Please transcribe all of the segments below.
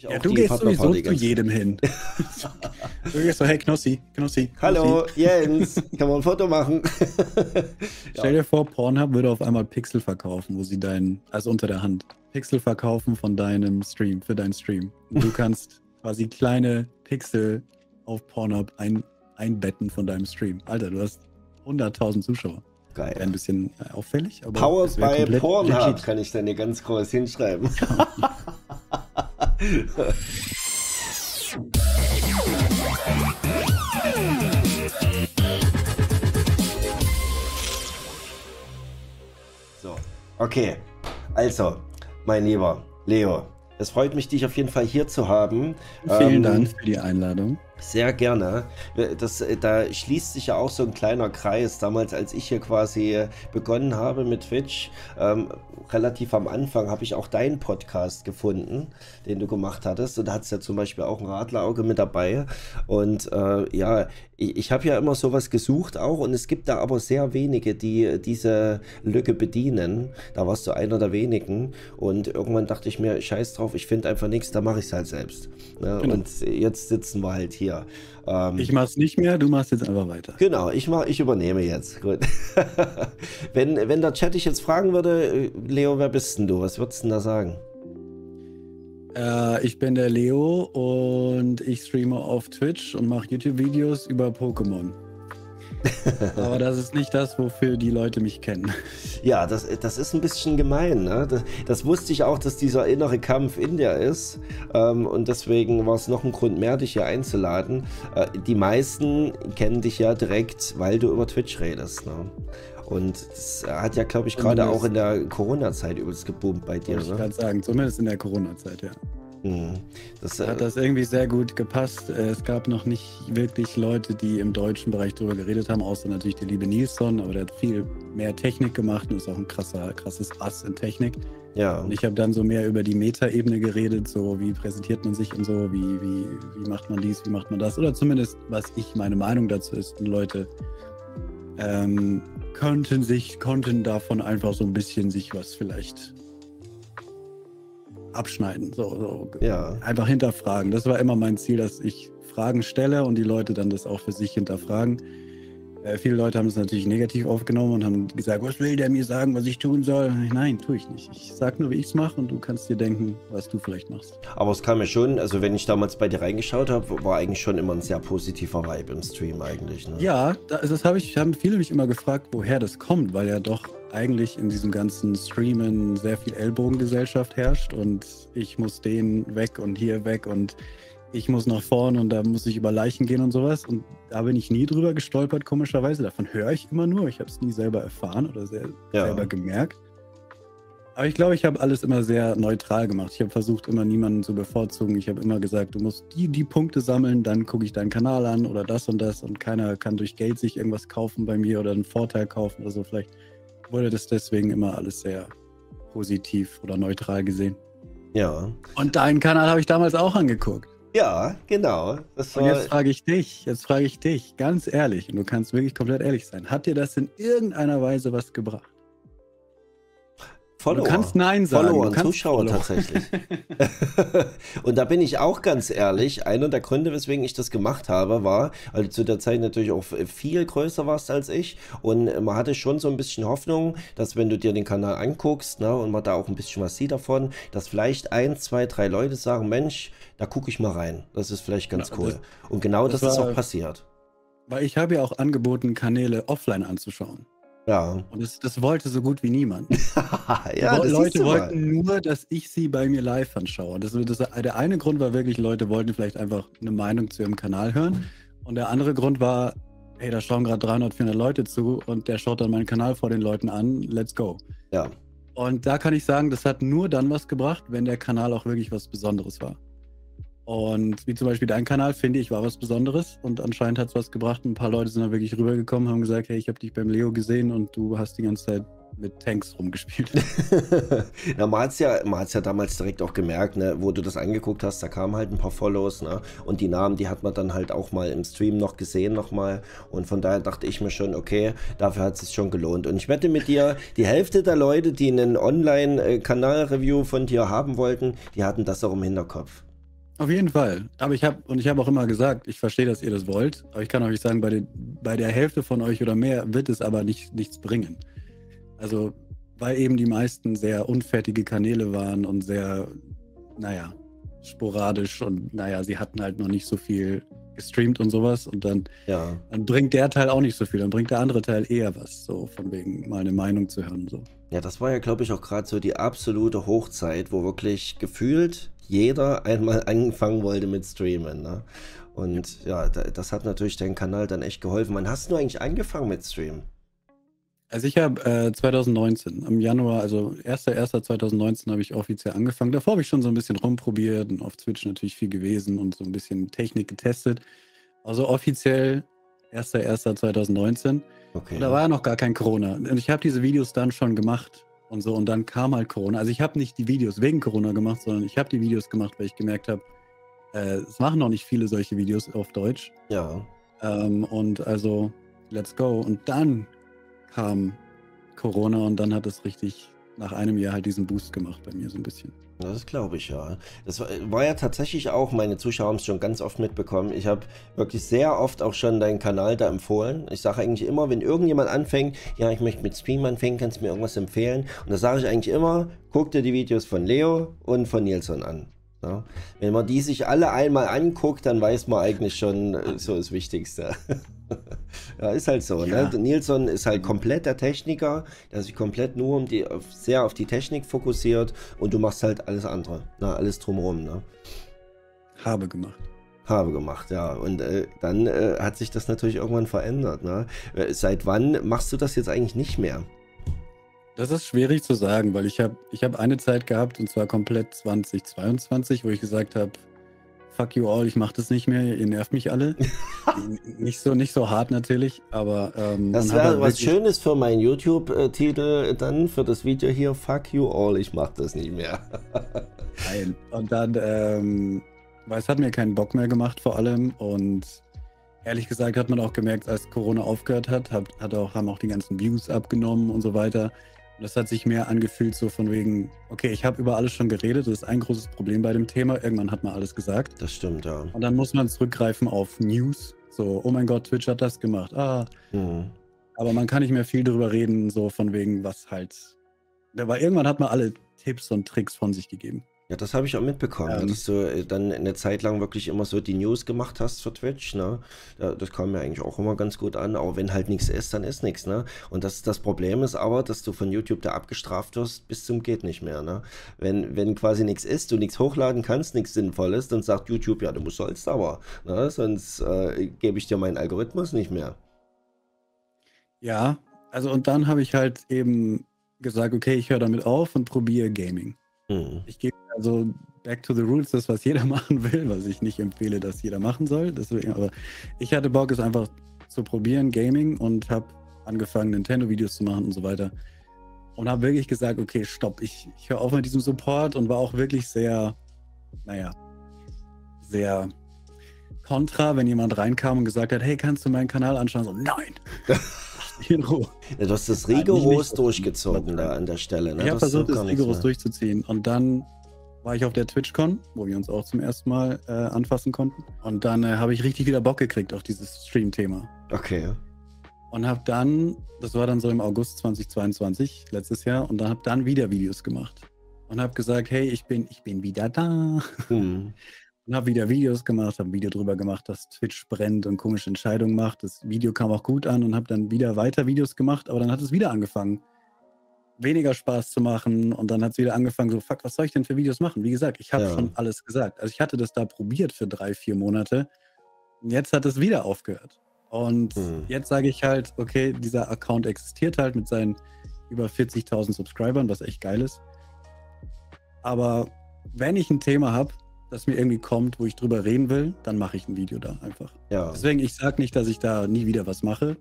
Ja, du gehst sowieso zu jedem hin. du gehst so, hey Knossi, Knossi. Hallo, Jens, kann man ein Foto machen? Stell dir vor, Pornhub würde auf einmal Pixel verkaufen, wo sie deinen, also unter der Hand, Pixel verkaufen von deinem Stream, für deinen Stream. Und du kannst quasi kleine Pixel auf Pornhub ein, einbetten von deinem Stream. Alter, du hast 100.000 Zuschauer. Geil. Ein bisschen äh, auffällig. Aber Powered by Pornhub legit. kann ich dann hier ganz groß hinschreiben. So, okay. Also, mein lieber Leo, es freut mich, dich auf jeden Fall hier zu haben. Vielen ähm, Dank für die Einladung. Sehr gerne. Das, da schließt sich ja auch so ein kleiner Kreis. Damals, als ich hier quasi begonnen habe mit Twitch, ähm, relativ am Anfang habe ich auch deinen Podcast gefunden, den du gemacht hattest. Und da hattest ja zum Beispiel auch ein Radlerauge mit dabei. Und äh, ja, ich, ich habe ja immer sowas gesucht auch. Und es gibt da aber sehr wenige, die diese Lücke bedienen. Da warst du einer der wenigen. Und irgendwann dachte ich mir, scheiß drauf, ich finde einfach nichts, da mache ich es halt selbst. Ne? Genau. Und jetzt sitzen wir halt hier hier. Ähm, ich mach's nicht mehr, du machst jetzt einfach weiter. Genau, ich, mach, ich übernehme jetzt. Gut. wenn, wenn der Chat dich jetzt fragen würde, Leo, wer bist denn du? Was würdest du denn da sagen? Äh, ich bin der Leo und ich streame auf Twitch und mache YouTube-Videos über Pokémon. Aber das ist nicht das, wofür die Leute mich kennen. Ja, das, das ist ein bisschen gemein. Ne? Das, das, wusste ich auch, dass dieser innere Kampf in dir ist. Ähm, und deswegen war es noch ein Grund mehr, dich hier einzuladen. Äh, die meisten kennen dich ja direkt, weil du über Twitch redest. Ne? Und das hat ja, glaube ich, gerade auch in der Corona-Zeit übelst geboomt bei dir. Ich ne? kann sagen, zumindest in der Corona-Zeit, ja. Mhm. Das, hat äh, das irgendwie sehr gut gepasst. Äh, es gab noch nicht wirklich Leute, die im deutschen Bereich darüber geredet haben, außer natürlich der liebe Nilsson, aber der hat viel mehr Technik gemacht und ist auch ein krasser, krasses Ass in Technik. Ja. Und ich habe dann so mehr über die Meta-Ebene geredet, so wie präsentiert man sich und so, wie, wie, wie macht man dies, wie macht man das. Oder zumindest, was ich meine Meinung dazu ist. Und Leute ähm, konnten sich, konnten davon einfach so ein bisschen sich was vielleicht abschneiden. So, so. Ja. Einfach hinterfragen. Das war immer mein Ziel, dass ich Fragen stelle und die Leute dann das auch für sich hinterfragen. Äh, viele Leute haben es natürlich negativ aufgenommen und haben gesagt, was will der mir sagen, was ich tun soll? Nein, tue ich nicht. Ich sage nur, wie ich es mache und du kannst dir denken, was du vielleicht machst. Aber es kam mir schon, also wenn ich damals bei dir reingeschaut habe, war eigentlich schon immer ein sehr positiver Vibe im Stream eigentlich. Ne? Ja, das, das habe ich, haben viele mich immer gefragt, woher das kommt, weil ja doch eigentlich in diesem ganzen Streamen sehr viel Ellbogengesellschaft herrscht und ich muss den weg und hier weg und ich muss nach vorne und da muss ich über Leichen gehen und sowas. Und da bin ich nie drüber gestolpert, komischerweise. Davon höre ich immer nur. Ich habe es nie selber erfahren oder sehr, ja. selber gemerkt. Aber ich glaube, ich habe alles immer sehr neutral gemacht. Ich habe versucht, immer niemanden zu bevorzugen. Ich habe immer gesagt, du musst die, die Punkte sammeln, dann gucke ich deinen Kanal an oder das und das. Und keiner kann durch Geld sich irgendwas kaufen bei mir oder einen Vorteil kaufen oder so. Vielleicht wurde das deswegen immer alles sehr positiv oder neutral gesehen. Ja. Und deinen Kanal habe ich damals auch angeguckt. Ja, genau. und jetzt frage ich dich, jetzt frage ich dich, ganz ehrlich, und du kannst wirklich komplett ehrlich sein, hat dir das in irgendeiner Weise was gebracht? Follower. Du kannst Nein sagen. Follower und Zuschauer Follower. tatsächlich. und da bin ich auch ganz ehrlich, einer der Gründe, weswegen ich das gemacht habe, war, weil du zu der Zeit natürlich auch viel größer warst als ich und man hatte schon so ein bisschen Hoffnung, dass wenn du dir den Kanal anguckst ne, und man da auch ein bisschen was sieht davon, dass vielleicht ein, zwei, drei Leute sagen, Mensch, da gucke ich mal rein. Das ist vielleicht ganz ja, cool. Das, und genau das, das war, ist auch passiert. Weil ich habe ja auch angeboten, Kanäle offline anzuschauen. Ja. Und das, das wollte so gut wie niemand. ja, Leute wollten nur, dass ich sie bei mir live anschaue. Das, das, der eine Grund war wirklich, Leute wollten vielleicht einfach eine Meinung zu ihrem Kanal hören. Und der andere Grund war, hey, da schauen gerade 300, 400 Leute zu und der schaut dann meinen Kanal vor den Leuten an. Let's go. Ja. Und da kann ich sagen, das hat nur dann was gebracht, wenn der Kanal auch wirklich was Besonderes war. Und wie zum Beispiel dein Kanal, finde ich, war was Besonderes und anscheinend hat es was gebracht. Ein paar Leute sind da wirklich rübergekommen, haben gesagt, hey, ich habe dich beim Leo gesehen und du hast die ganze Zeit mit Tanks rumgespielt. ja, man hat es ja, ja damals direkt auch gemerkt, ne, wo du das angeguckt hast, da kamen halt ein paar Follows, ne, und die Namen, die hat man dann halt auch mal im Stream noch gesehen nochmal und von daher dachte ich mir schon, okay, dafür hat es sich schon gelohnt und ich wette mit dir, die Hälfte der Leute, die einen Online-Kanal-Review von dir haben wollten, die hatten das auch im Hinterkopf. Auf jeden Fall. Aber ich habe, und ich habe auch immer gesagt, ich verstehe, dass ihr das wollt, aber ich kann euch sagen, bei, den, bei der Hälfte von euch oder mehr wird es aber nicht, nichts bringen. Also, weil eben die meisten sehr unfertige Kanäle waren und sehr, naja, sporadisch und naja, sie hatten halt noch nicht so viel gestreamt und sowas und dann, ja. dann bringt der Teil auch nicht so viel, dann bringt der andere Teil eher was, so von wegen mal eine Meinung zu hören. So. Ja, das war ja, glaube ich, auch gerade so die absolute Hochzeit, wo wirklich gefühlt jeder einmal angefangen wollte mit Streamen. Ne? Und ja, das hat natürlich deinen Kanal dann echt geholfen. Wann hast du eigentlich angefangen mit Streamen? Also ich habe äh, 2019, im Januar, also 1.1.2019 habe ich offiziell angefangen. Davor habe ich schon so ein bisschen rumprobiert und auf Twitch natürlich viel gewesen und so ein bisschen Technik getestet. Also offiziell 1.1.2019. Okay. Und da war ja noch gar kein Corona. Und ich habe diese Videos dann schon gemacht und so. Und dann kam halt Corona. Also ich habe nicht die Videos wegen Corona gemacht, sondern ich habe die Videos gemacht, weil ich gemerkt habe, äh, es machen noch nicht viele solche Videos auf Deutsch. Ja. Ähm, und also, let's go. Und dann kam Corona und dann hat es richtig nach einem Jahr halt diesen Boost gemacht bei mir so ein bisschen. Das glaube ich ja. Das war, war, ja tatsächlich auch, meine Zuschauer haben es schon ganz oft mitbekommen. Ich habe wirklich sehr oft auch schon deinen Kanal da empfohlen. Ich sage eigentlich immer, wenn irgendjemand anfängt, ja, ich möchte mit Stream anfangen, kannst du mir irgendwas empfehlen? Und da sage ich eigentlich immer, guck dir die Videos von Leo und von Nilsson an. Ja? Wenn man die sich alle einmal anguckt, dann weiß man eigentlich schon äh, so das Wichtigste. ja, ist halt so. Ne? Ja. Ne? Nilsson ist halt komplett der Techniker, der sich komplett nur um die, auf, sehr auf die Technik fokussiert und du machst halt alles andere, ne? alles drumherum. Ne? Habe gemacht. Habe gemacht, ja. Und äh, dann äh, hat sich das natürlich irgendwann verändert. Ne? Äh, seit wann machst du das jetzt eigentlich nicht mehr? Das ist schwierig zu sagen, weil ich habe ich hab eine Zeit gehabt, und zwar komplett 2022, wo ich gesagt habe, fuck you all, ich mache das nicht mehr, ihr nervt mich alle. nicht, so, nicht so hart natürlich, aber... Ähm, das wäre halt was Schönes für meinen YouTube-Titel dann, für das Video hier, fuck you all, ich mache das nicht mehr. Nein, und dann, ähm, weil es hat mir keinen Bock mehr gemacht vor allem und ehrlich gesagt hat man auch gemerkt, als Corona aufgehört hat, hat, hat auch, haben auch die ganzen Views abgenommen und so weiter. Und das hat sich mehr angefühlt, so von wegen, okay, ich habe über alles schon geredet, das ist ein großes Problem bei dem Thema. Irgendwann hat man alles gesagt. Das stimmt, ja. Und dann muss man zurückgreifen auf News. So, oh mein Gott, Twitch hat das gemacht. Ah. Mhm. Aber man kann nicht mehr viel darüber reden, so von wegen, was halt. Weil irgendwann hat man alle Tipps und Tricks von sich gegeben. Ja, das habe ich auch mitbekommen, ähm, dass du äh, dann eine Zeit lang wirklich immer so die News gemacht hast für Twitch, ne? Das kam mir eigentlich auch immer ganz gut an, aber wenn halt nichts ist, dann ist nichts, ne? Und das, das Problem ist aber, dass du von YouTube da abgestraft wirst bis zum geht nicht mehr, ne? Wenn, wenn quasi nichts ist, du nichts hochladen kannst, nichts Sinnvolles, dann sagt YouTube, ja, du musst sollst aber, ne? Sonst äh, gebe ich dir meinen Algorithmus nicht mehr. Ja, also und dann habe ich halt eben gesagt, okay, ich höre damit auf und probiere Gaming. Mhm. Ich gebe also back to the rules, das, was jeder machen will, was ich nicht empfehle, dass jeder machen soll. Deswegen, aber ich hatte Bock, es einfach zu probieren, Gaming, und habe angefangen, Nintendo-Videos zu machen und so weiter. Und habe wirklich gesagt, okay, stopp, ich, ich höre auf mit diesem Support und war auch wirklich sehr, naja, sehr kontra, wenn jemand reinkam und gesagt hat, hey, kannst du meinen Kanal anschauen? So, nein. in Ruhe. Ja, du hast das rigoros durchgezogen da an der Stelle. Ne? Ich habe versucht, das rigoros durchzuziehen. Und dann war ich auf der TwitchCon, wo wir uns auch zum ersten Mal äh, anfassen konnten. Und dann äh, habe ich richtig wieder Bock gekriegt auf dieses Stream-Thema. Okay. Und habe dann, das war dann so im August 2022, letztes Jahr, und dann habe dann wieder Videos gemacht. Und habe gesagt, hey, ich bin, ich bin wieder da. Hm. Und habe wieder Videos gemacht, habe ein Video drüber gemacht, dass Twitch brennt und komische Entscheidungen macht. Das Video kam auch gut an und habe dann wieder weiter Videos gemacht, aber dann hat es wieder angefangen weniger Spaß zu machen und dann hat es wieder angefangen, so, fuck, was soll ich denn für Videos machen? Wie gesagt, ich habe ja. schon alles gesagt. Also ich hatte das da probiert für drei, vier Monate und jetzt hat es wieder aufgehört. Und mhm. jetzt sage ich halt, okay, dieser Account existiert halt mit seinen über 40.000 Subscribern, was echt geil ist. Aber wenn ich ein Thema habe, das mir irgendwie kommt, wo ich drüber reden will, dann mache ich ein Video da einfach. Ja. Deswegen, ich sage nicht, dass ich da nie wieder was mache.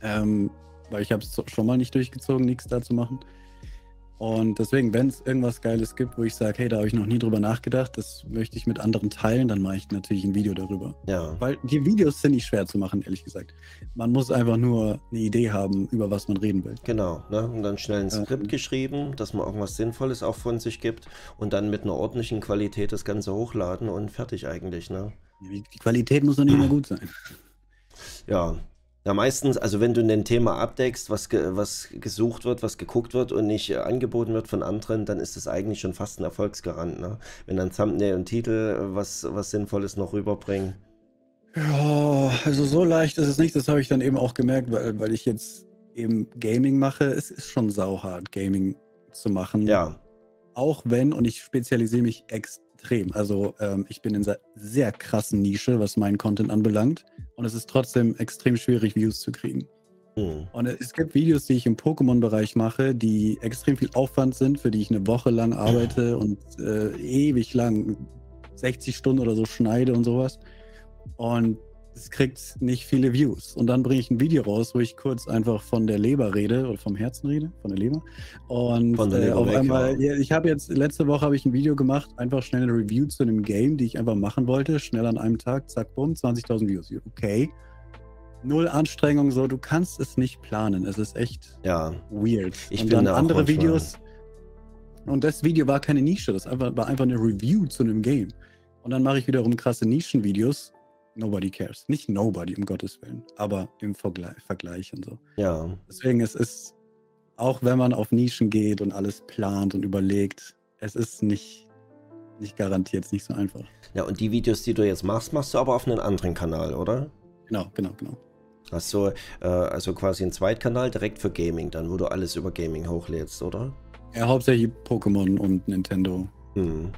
Ähm, weil ich habe es schon mal nicht durchgezogen, nichts da zu machen. Und deswegen, wenn es irgendwas Geiles gibt, wo ich sage, hey, da habe ich noch nie drüber nachgedacht, das möchte ich mit anderen teilen, dann mache ich natürlich ein Video darüber. Ja. Weil die Videos sind nicht schwer zu machen, ehrlich gesagt. Man muss einfach nur eine Idee haben, über was man reden will. Genau, ne? Und dann schnell ein Skript ja. geschrieben, dass man irgendwas Sinnvolles auch von sich gibt und dann mit einer ordentlichen Qualität das Ganze hochladen und fertig eigentlich, ne? Die Qualität muss noch nicht mehr gut sein. Ja, ja, meistens, also wenn du ein Thema abdeckst, was, ge was gesucht wird, was geguckt wird und nicht äh, angeboten wird von anderen, dann ist das eigentlich schon fast ein Erfolgsgarant. Ne? Wenn dann Thumbnail und Titel äh, was, was Sinnvolles noch rüberbringen. Ja, also so leicht ist es nicht. Das habe ich dann eben auch gemerkt, weil, weil ich jetzt eben Gaming mache. Es ist schon sauhart, Gaming zu machen. Ja. Auch wenn, und ich spezialisiere mich extrem. Also ähm, ich bin in einer sehr krassen Nische, was meinen Content anbelangt. Und es ist trotzdem extrem schwierig, Views zu kriegen. Mhm. Und es gibt Videos, die ich im Pokémon-Bereich mache, die extrem viel Aufwand sind, für die ich eine Woche lang arbeite und äh, ewig lang 60 Stunden oder so schneide und sowas. Und es kriegt nicht viele Views. Und dann bringe ich ein Video raus, wo ich kurz einfach von der Leber rede oder vom Herzen rede, von der Leber. Und von der Leber äh, auf weg, einmal, ja. ich habe jetzt, letzte Woche habe ich ein Video gemacht, einfach schnell eine Review zu einem Game, die ich einfach machen wollte, schnell an einem Tag, zack, bumm, 20.000 Views. Okay. Null Anstrengung, so, du kannst es nicht planen. Es ist echt ja. weird. Ich und dann andere Videos. Und das Video war keine Nische, das war einfach eine Review zu einem Game. Und dann mache ich wiederum krasse Nischenvideos, nobody cares. Nicht nobody, um Gottes Willen, aber im Vergleich, Vergleich und so. Ja. Deswegen, es ist, auch wenn man auf Nischen geht und alles plant und überlegt, es ist nicht, nicht garantiert, nicht so einfach. Ja, und die Videos, die du jetzt machst, machst du aber auf einem anderen Kanal, oder? Genau, genau, genau. Hast du äh, also quasi einen Zweitkanal direkt für Gaming dann, wo du alles über Gaming hochlädst, oder? Ja, hauptsächlich Pokémon und Nintendo. Hm.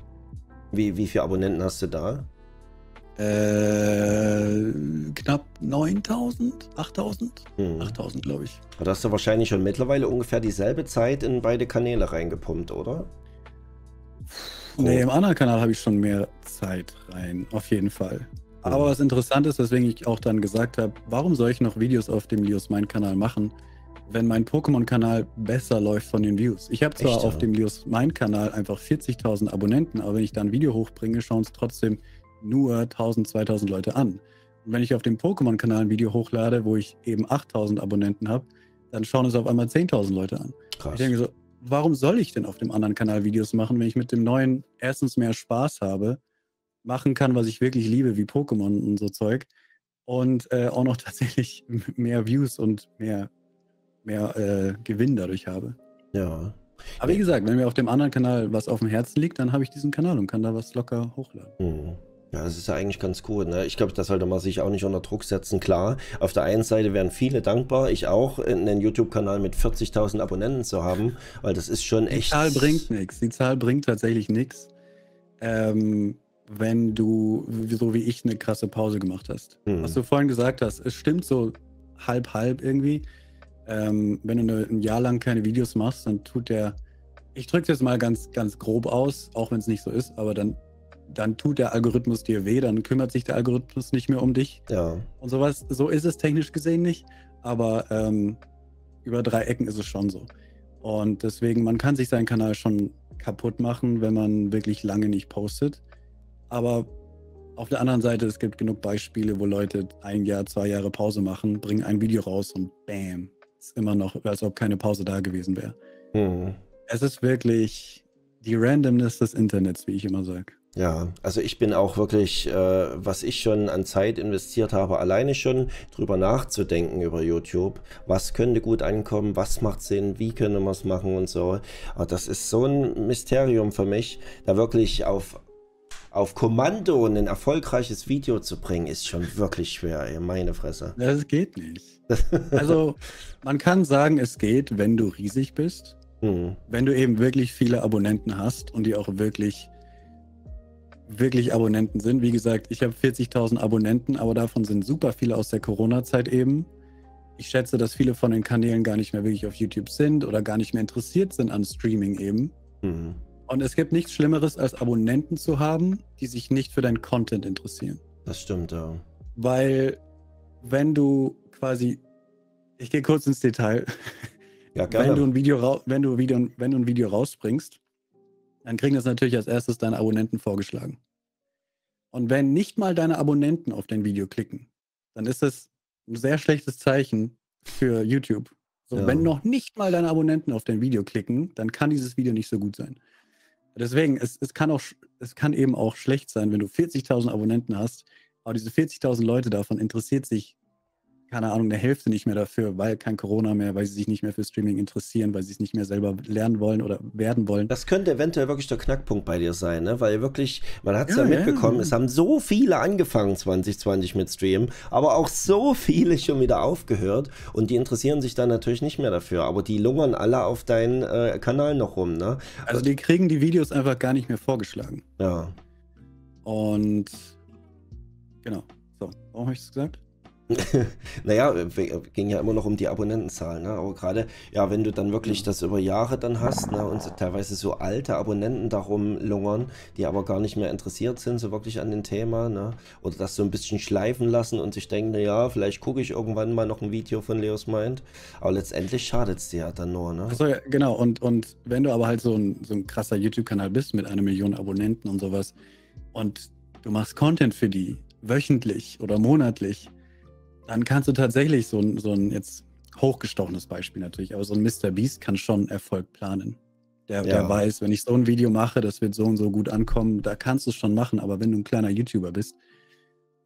Wie, wie viele Abonnenten hast du da? Äh, knapp 9000, 8000? Hm. 8000, glaube ich. Da hast du wahrscheinlich schon mittlerweile ungefähr dieselbe Zeit in beide Kanäle reingepumpt, oder? Nee, im anderen Kanal habe ich schon mehr Zeit rein, auf jeden Fall. Aber hm. was interessant ist, weswegen ich auch dann gesagt habe, warum soll ich noch Videos auf dem Lios Mein Kanal machen, wenn mein Pokémon-Kanal besser läuft von den Views? Ich habe zwar Echt, auf dem Lios Mein Kanal einfach 40.000 Abonnenten, aber wenn ich da ein Video hochbringe, schauen es trotzdem nur 1000, 2000 Leute an. Und wenn ich auf dem Pokémon-Kanal ein Video hochlade, wo ich eben 8000 Abonnenten habe, dann schauen es auf einmal 10.000 Leute an. Krass. Ich denke so, warum soll ich denn auf dem anderen Kanal Videos machen, wenn ich mit dem neuen erstens mehr Spaß habe, machen kann, was ich wirklich liebe, wie Pokémon und so Zeug, und äh, auch noch tatsächlich mehr Views und mehr, mehr äh, Gewinn dadurch habe. Ja. Aber wie gesagt, wenn mir auf dem anderen Kanal was auf dem Herzen liegt, dann habe ich diesen Kanal und kann da was locker hochladen. Mhm. Ja, das ist ja eigentlich ganz cool. Ne? Ich glaube, das sollte man sich auch nicht unter Druck setzen. Klar, auf der einen Seite wären viele dankbar, ich auch, einen YouTube-Kanal mit 40.000 Abonnenten zu haben, weil das ist schon echt. Die Zahl bringt nichts. Die Zahl bringt tatsächlich nichts, ähm, wenn du, so wie ich, eine krasse Pause gemacht hast. Hm. Was du vorhin gesagt hast, es stimmt so halb, halb irgendwie. Ähm, wenn du ein Jahr lang keine Videos machst, dann tut der, ich drücke es jetzt mal ganz, ganz grob aus, auch wenn es nicht so ist, aber dann dann tut der Algorithmus dir weh, dann kümmert sich der Algorithmus nicht mehr um dich. Ja. Und sowas, so ist es technisch gesehen nicht, aber ähm, über drei Ecken ist es schon so. Und deswegen, man kann sich seinen Kanal schon kaputt machen, wenn man wirklich lange nicht postet. Aber auf der anderen Seite, es gibt genug Beispiele, wo Leute ein Jahr, zwei Jahre Pause machen, bringen ein Video raus und bam, ist immer noch, als ob keine Pause da gewesen wäre. Mhm. Es ist wirklich die Randomness des Internets, wie ich immer sage. Ja, also ich bin auch wirklich, äh, was ich schon an Zeit investiert habe, alleine schon drüber nachzudenken über YouTube. Was könnte gut ankommen, was macht Sinn, wie können wir es machen und so. Aber das ist so ein Mysterium für mich, da wirklich auf, auf Kommando ein erfolgreiches Video zu bringen, ist schon wirklich schwer, ey, meine Fresse. Das geht nicht. also man kann sagen, es geht, wenn du riesig bist. Hm. Wenn du eben wirklich viele Abonnenten hast und die auch wirklich wirklich Abonnenten sind. Wie gesagt, ich habe 40.000 Abonnenten, aber davon sind super viele aus der Corona-Zeit eben. Ich schätze, dass viele von den Kanälen gar nicht mehr wirklich auf YouTube sind oder gar nicht mehr interessiert sind an Streaming eben. Mhm. Und es gibt nichts Schlimmeres, als Abonnenten zu haben, die sich nicht für deinen Content interessieren. Das stimmt, ja. Weil, wenn du quasi, ich gehe kurz ins Detail. Ja, gerne. Wenn du ein Video, wenn du Video, wenn du ein Video rausbringst, dann kriegen das natürlich als erstes deine Abonnenten vorgeschlagen. Und wenn nicht mal deine Abonnenten auf dein Video klicken, dann ist das ein sehr schlechtes Zeichen für YouTube. So, ja. Wenn noch nicht mal deine Abonnenten auf dein Video klicken, dann kann dieses Video nicht so gut sein. Deswegen, es, es, kann, auch, es kann eben auch schlecht sein, wenn du 40.000 Abonnenten hast, aber diese 40.000 Leute davon interessiert sich keine Ahnung, eine Hälfte nicht mehr dafür, weil kein Corona mehr, weil sie sich nicht mehr für Streaming interessieren, weil sie es nicht mehr selber lernen wollen oder werden wollen. Das könnte eventuell wirklich der Knackpunkt bei dir sein, ne? weil wirklich, man hat es ja, ja, mitbekommen, ja. es haben so viele angefangen 2020 mit Stream, aber auch so viele schon wieder aufgehört und die interessieren sich dann natürlich nicht mehr dafür, aber die lungern alle auf deinen äh, Kanal noch rum. Ne? Also die kriegen die Videos einfach gar nicht mehr vorgeschlagen. Ja. Und genau. So, warum habe ich es gesagt? naja, ging ja immer noch um die Abonnentenzahl, ne? aber gerade, ja, wenn du dann wirklich das über Jahre dann hast ne? und teilweise so alte Abonnenten darum lungern, die aber gar nicht mehr interessiert sind, so wirklich an dem Thema, ne? oder das so ein bisschen schleifen lassen und sich denken, naja, vielleicht gucke ich irgendwann mal noch ein Video von Leos Mind, aber letztendlich schadet es dir ja dann nur. Ne? Achso, ja, genau, und, und wenn du aber halt so ein, so ein krasser YouTube-Kanal bist mit einer Million Abonnenten und sowas und du machst Content für die, wöchentlich oder monatlich, dann kannst du tatsächlich so ein, so ein jetzt hochgestochenes Beispiel natürlich, aber so ein Mr. Beast kann schon Erfolg planen. Der, ja. der weiß, wenn ich so ein Video mache, das wird so und so gut ankommen, da kannst du es schon machen, aber wenn du ein kleiner YouTuber bist,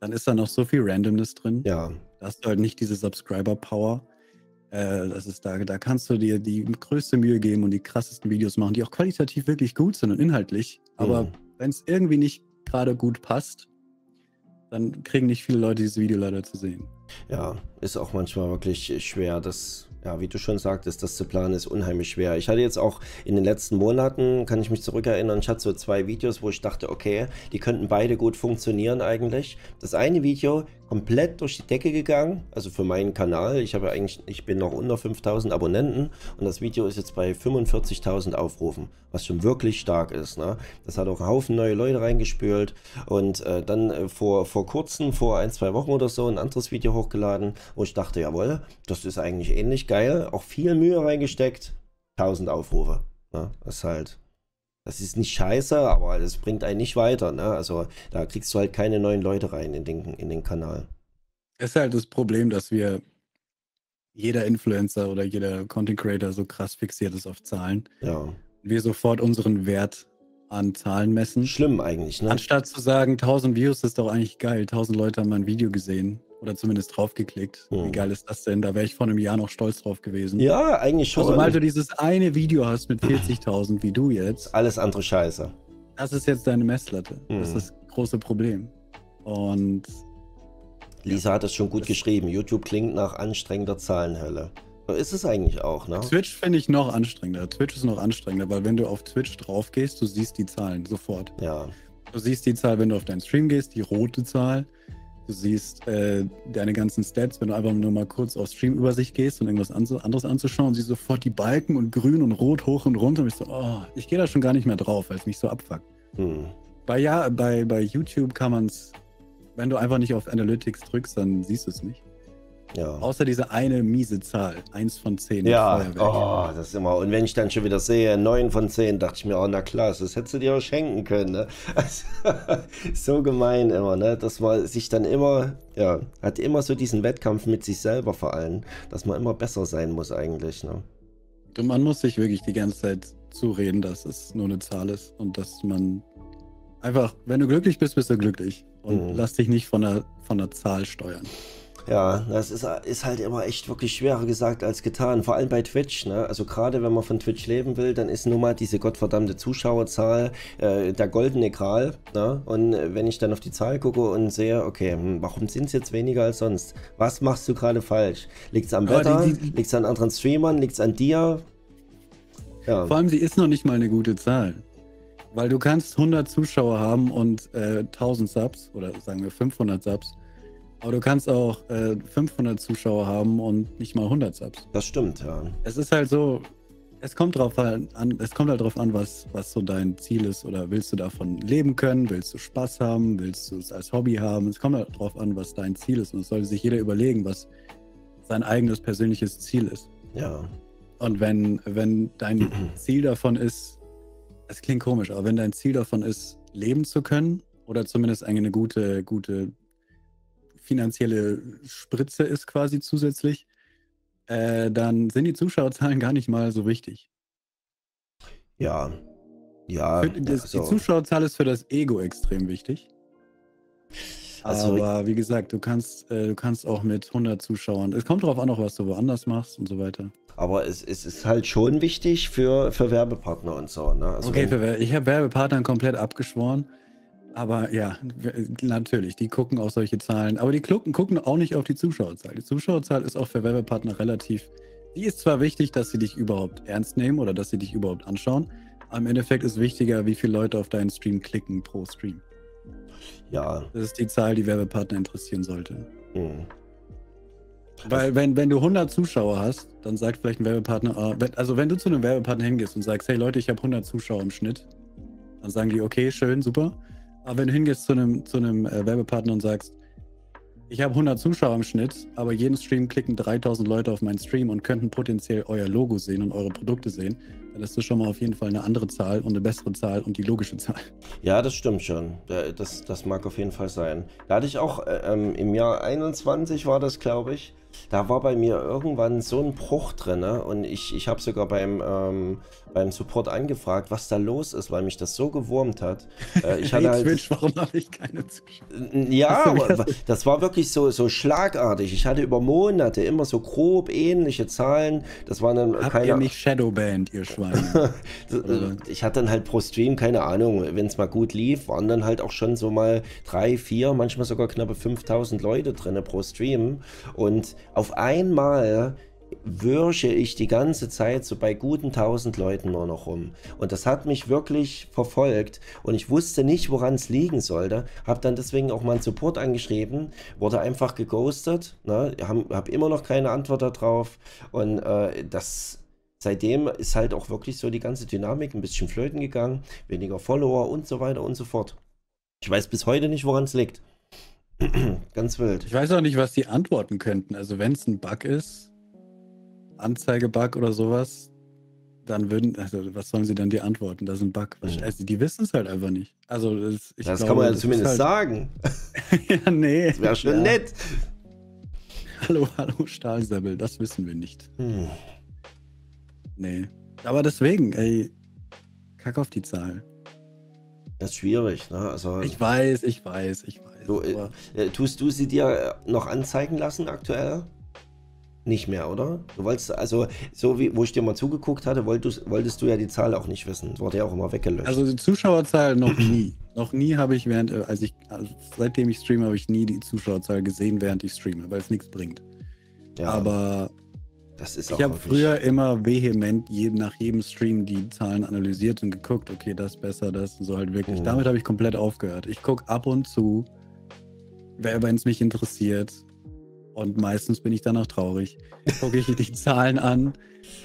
dann ist da noch so viel Randomness drin. Ja. Da hast du halt nicht diese Subscriber-Power. Äh, das ist da, da kannst du dir die größte Mühe geben und die krassesten Videos machen, die auch qualitativ wirklich gut sind und inhaltlich. Aber mhm. wenn es irgendwie nicht gerade gut passt, dann kriegen nicht viele Leute dieses Video leider zu sehen. Ja, ist auch manchmal wirklich schwer. Das, ja, wie du schon sagtest, das zu planen ist unheimlich schwer. Ich hatte jetzt auch in den letzten Monaten, kann ich mich zurückerinnern, ich hatte so zwei Videos, wo ich dachte, okay, die könnten beide gut funktionieren eigentlich. Das eine Video komplett durch die Decke gegangen, also für meinen Kanal. Ich habe eigentlich, ich bin noch unter 5000 Abonnenten und das Video ist jetzt bei 45.000 Aufrufen, was schon wirklich stark ist. Ne? Das hat auch einen Haufen neue Leute reingespült und äh, dann äh, vor, vor kurzem, vor ein, zwei Wochen oder so, ein anderes Video hochgeladen, wo ich dachte, jawohl, das ist eigentlich ähnlich geil, auch viel Mühe reingesteckt, 1000 Aufrufe. Ne? Das ist halt das ist nicht scheiße, aber das bringt einen nicht weiter. Ne? Also da kriegst du halt keine neuen Leute rein in den, in den Kanal. Es ist halt das Problem, dass wir jeder Influencer oder jeder Content Creator so krass fixiert ist auf Zahlen. Ja. Wir sofort unseren Wert an Zahlen messen. Schlimm eigentlich, ne? Anstatt zu sagen, 1000 Views ist doch eigentlich geil, 1000 Leute haben mein Video gesehen. Oder zumindest draufgeklickt. Hm. Wie geil ist das denn? Da wäre ich vor einem Jahr noch stolz drauf gewesen. Ja, eigentlich schon. Also, sobald du dieses eine Video hast mit 40.000 wie du jetzt. Alles andere Scheiße. Das ist jetzt deine Messlatte. Hm. Das ist das große Problem. Und. Lisa ja, hat es schon gut geschrieben. YouTube klingt nach anstrengender Zahlenhölle. So ist es eigentlich auch, ne? Twitch finde ich noch anstrengender. Twitch ist noch anstrengender, weil wenn du auf Twitch drauf gehst, du siehst die Zahlen sofort. Ja. Du siehst die Zahl, wenn du auf deinen Stream gehst, die rote Zahl. Du siehst äh, deine ganzen Stats, wenn du einfach nur mal kurz auf Streamübersicht gehst und irgendwas anderes anzuschauen, siehst sofort die Balken und grün und rot hoch und runter. Und ich so, oh, ich gehe da schon gar nicht mehr drauf, weil es mich so abfuckt. Hm. Bei, ja, bei, bei YouTube kann man es, wenn du einfach nicht auf Analytics drückst, dann siehst du es nicht. Ja. Außer diese eine miese Zahl, 1 von 10. Ja, oh, das ist immer. Und wenn ich dann schon wieder sehe, 9 von 10, dachte ich mir, oh, na klar, das hättest du dir auch schenken können. Ne? Also, so gemein immer, ne? Dass man sich dann immer, ja, hat immer so diesen Wettkampf mit sich selber vor allem, dass man immer besser sein muss eigentlich, ne? Man muss sich wirklich die ganze Zeit zureden, dass es nur eine Zahl ist und dass man einfach, wenn du glücklich bist, bist du glücklich. Und mhm. lass dich nicht von der, von der Zahl steuern. Ja, das ist, ist halt immer echt wirklich schwerer gesagt als getan. Vor allem bei Twitch. Ne? Also gerade wenn man von Twitch leben will, dann ist nun mal diese gottverdammte Zuschauerzahl äh, der goldene Gral. Ne? Und wenn ich dann auf die Zahl gucke und sehe, okay, hm, warum sind es jetzt weniger als sonst? Was machst du gerade falsch? Liegt es am Wetter? Liegt es an anderen Streamern? Liegt es an dir? Ja. Vor allem, sie ist noch nicht mal eine gute Zahl. Weil du kannst 100 Zuschauer haben und äh, 1000 Subs oder sagen wir 500 Subs aber du kannst auch äh, 500 Zuschauer haben und nicht mal 100 Subs. Das stimmt, ja. Es ist halt so, es kommt drauf an, es kommt halt drauf an, was, was so dein Ziel ist. Oder willst du davon leben können? Willst du Spaß haben? Willst du es als Hobby haben? Es kommt halt drauf an, was dein Ziel ist. Und es sollte sich jeder überlegen, was sein eigenes persönliches Ziel ist. Ja. Und wenn, wenn dein Ziel davon ist, es klingt komisch, aber wenn dein Ziel davon ist, leben zu können oder zumindest eine gute, gute finanzielle Spritze ist quasi zusätzlich, äh, dann sind die Zuschauerzahlen gar nicht mal so wichtig. Ja. Ja. Das, also. Die Zuschauerzahl ist für das Ego extrem wichtig. Also, Aber wie gesagt, du kannst, äh, du kannst auch mit 100 Zuschauern. Es kommt darauf an, auch was du woanders machst und so weiter. Aber es, es ist halt schon wichtig für, für Werbepartner und so. Ne? Also okay, für, ich habe Werbepartnern komplett abgeschworen. Aber ja, natürlich, die gucken auch solche Zahlen. Aber die gucken, gucken auch nicht auf die Zuschauerzahl. Die Zuschauerzahl ist auch für Werbepartner relativ. Die ist zwar wichtig, dass sie dich überhaupt ernst nehmen oder dass sie dich überhaupt anschauen. Aber im Endeffekt ist wichtiger, wie viele Leute auf deinen Stream klicken pro Stream. Ja. Das ist die Zahl, die Werbepartner interessieren sollte. Mhm. Weil wenn, wenn du 100 Zuschauer hast, dann sagt vielleicht ein Werbepartner, ah, also wenn du zu einem Werbepartner hingehst und sagst, hey Leute, ich habe 100 Zuschauer im Schnitt, dann sagen die, okay, schön, super. Aber wenn du hingehst zu einem, zu einem äh, Werbepartner und sagst, ich habe 100 Zuschauer im Schnitt, aber jeden Stream klicken 3000 Leute auf meinen Stream und könnten potenziell euer Logo sehen und eure Produkte sehen, dann ist das schon mal auf jeden Fall eine andere Zahl und eine bessere Zahl und die logische Zahl. Ja, das stimmt schon. Das, das mag auf jeden Fall sein. Da hatte ich auch äh, ähm, im Jahr 21 war das, glaube ich, da war bei mir irgendwann so ein Bruch drin ne? und ich, ich habe sogar beim, ähm, beim Support angefragt, was da los ist, weil mich das so gewurmt hat. Äh, ich hatte halt, Twitch, warum habe ich keine Zuschauer? Ja, das war wirklich so, so schlagartig. Ich hatte über Monate immer so grob ähnliche Zahlen. Das waren dann Habt keine... ihr nicht Shadowband, ihr Schweine? ich hatte dann halt pro Stream, keine Ahnung, wenn es mal gut lief, waren dann halt auch schon so mal drei, vier, manchmal sogar knappe 5000 Leute drin pro Stream und auf einmal würsche ich die ganze Zeit so bei guten 1000 Leuten nur noch rum. Und das hat mich wirklich verfolgt und ich wusste nicht, woran es liegen sollte. Habe dann deswegen auch mal einen Support angeschrieben, wurde einfach geghostet, ne? habe hab immer noch keine Antwort darauf und äh, das seitdem ist halt auch wirklich so die ganze Dynamik ein bisschen flöten gegangen, weniger Follower und so weiter und so fort. Ich weiß bis heute nicht, woran es liegt. Ganz wild. Ich weiß auch nicht, was die antworten könnten. Also wenn es ein Bug ist, Anzeigebug oder sowas, dann würden, also was sollen sie dann dir antworten? Das ist ein Bug. Mhm. Also die wissen es halt einfach nicht. Also das, das glaube, kann man ja zumindest halt... sagen. ja, nee. Das wäre schon ja. nett. Hallo, hallo Stahlsäbel, das wissen wir nicht. Hm. Nee. Aber deswegen, ey, kack auf die Zahl. Das ist schwierig, ne? Also, ich weiß, ich weiß, ich weiß. Du, äh, äh, tust du sie dir äh, noch anzeigen lassen aktuell? Nicht mehr, oder? Du wolltest, also, so wie, wo ich dir mal zugeguckt hatte, wolltest, wolltest du ja die Zahl auch nicht wissen. Das wurde ja auch immer weggelöscht. Also die Zuschauerzahl noch nie. noch nie habe ich während, äh, als ich, also seitdem ich streame, habe ich nie die Zuschauerzahl gesehen, während ich streame, weil es nichts bringt. Ja. Aber das ist ich habe früher immer vehement jeden, nach jedem Stream die Zahlen analysiert und geguckt, okay, das besser, das und so halt wirklich. Mhm. Damit habe ich komplett aufgehört. Ich gucke ab und zu, wenn es mich interessiert. Und meistens bin ich dann auch traurig. Gucke ich die Zahlen an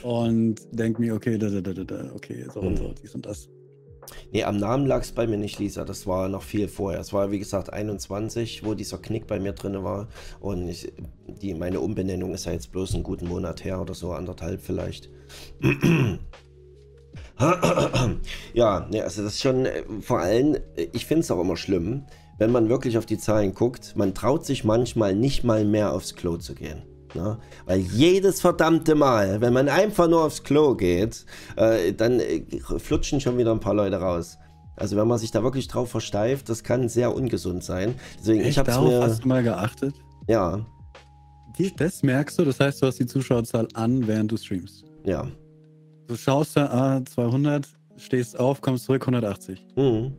und denke mir, okay, da, da, da, da, okay, so und so, hm. dies und das. Nee, am Namen lag es bei mir nicht, Lisa. Das war noch viel vorher. Es war, wie gesagt, 21, wo dieser Knick bei mir drin war. Und ich, die, meine Umbenennung ist ja jetzt bloß einen guten Monat her oder so, anderthalb vielleicht. ja, nee, also das ist schon, äh, vor allem, äh, ich finde es auch immer schlimm, wenn man wirklich auf die Zahlen guckt, man traut sich manchmal nicht mal mehr aufs Klo zu gehen. Ne? Weil jedes verdammte Mal, wenn man einfach nur aufs Klo geht, äh, dann äh, flutschen schon wieder ein paar Leute raus. Also wenn man sich da wirklich drauf versteift, das kann sehr ungesund sein. Deswegen, Echt, ich hab's darauf mir, hast du mal geachtet? Ja. Das merkst du, das heißt, du hast die Zuschauerzahl an, während du streamst. Ja. Du schaust da, ah, 200, stehst auf, kommst zurück, 180. Mhm.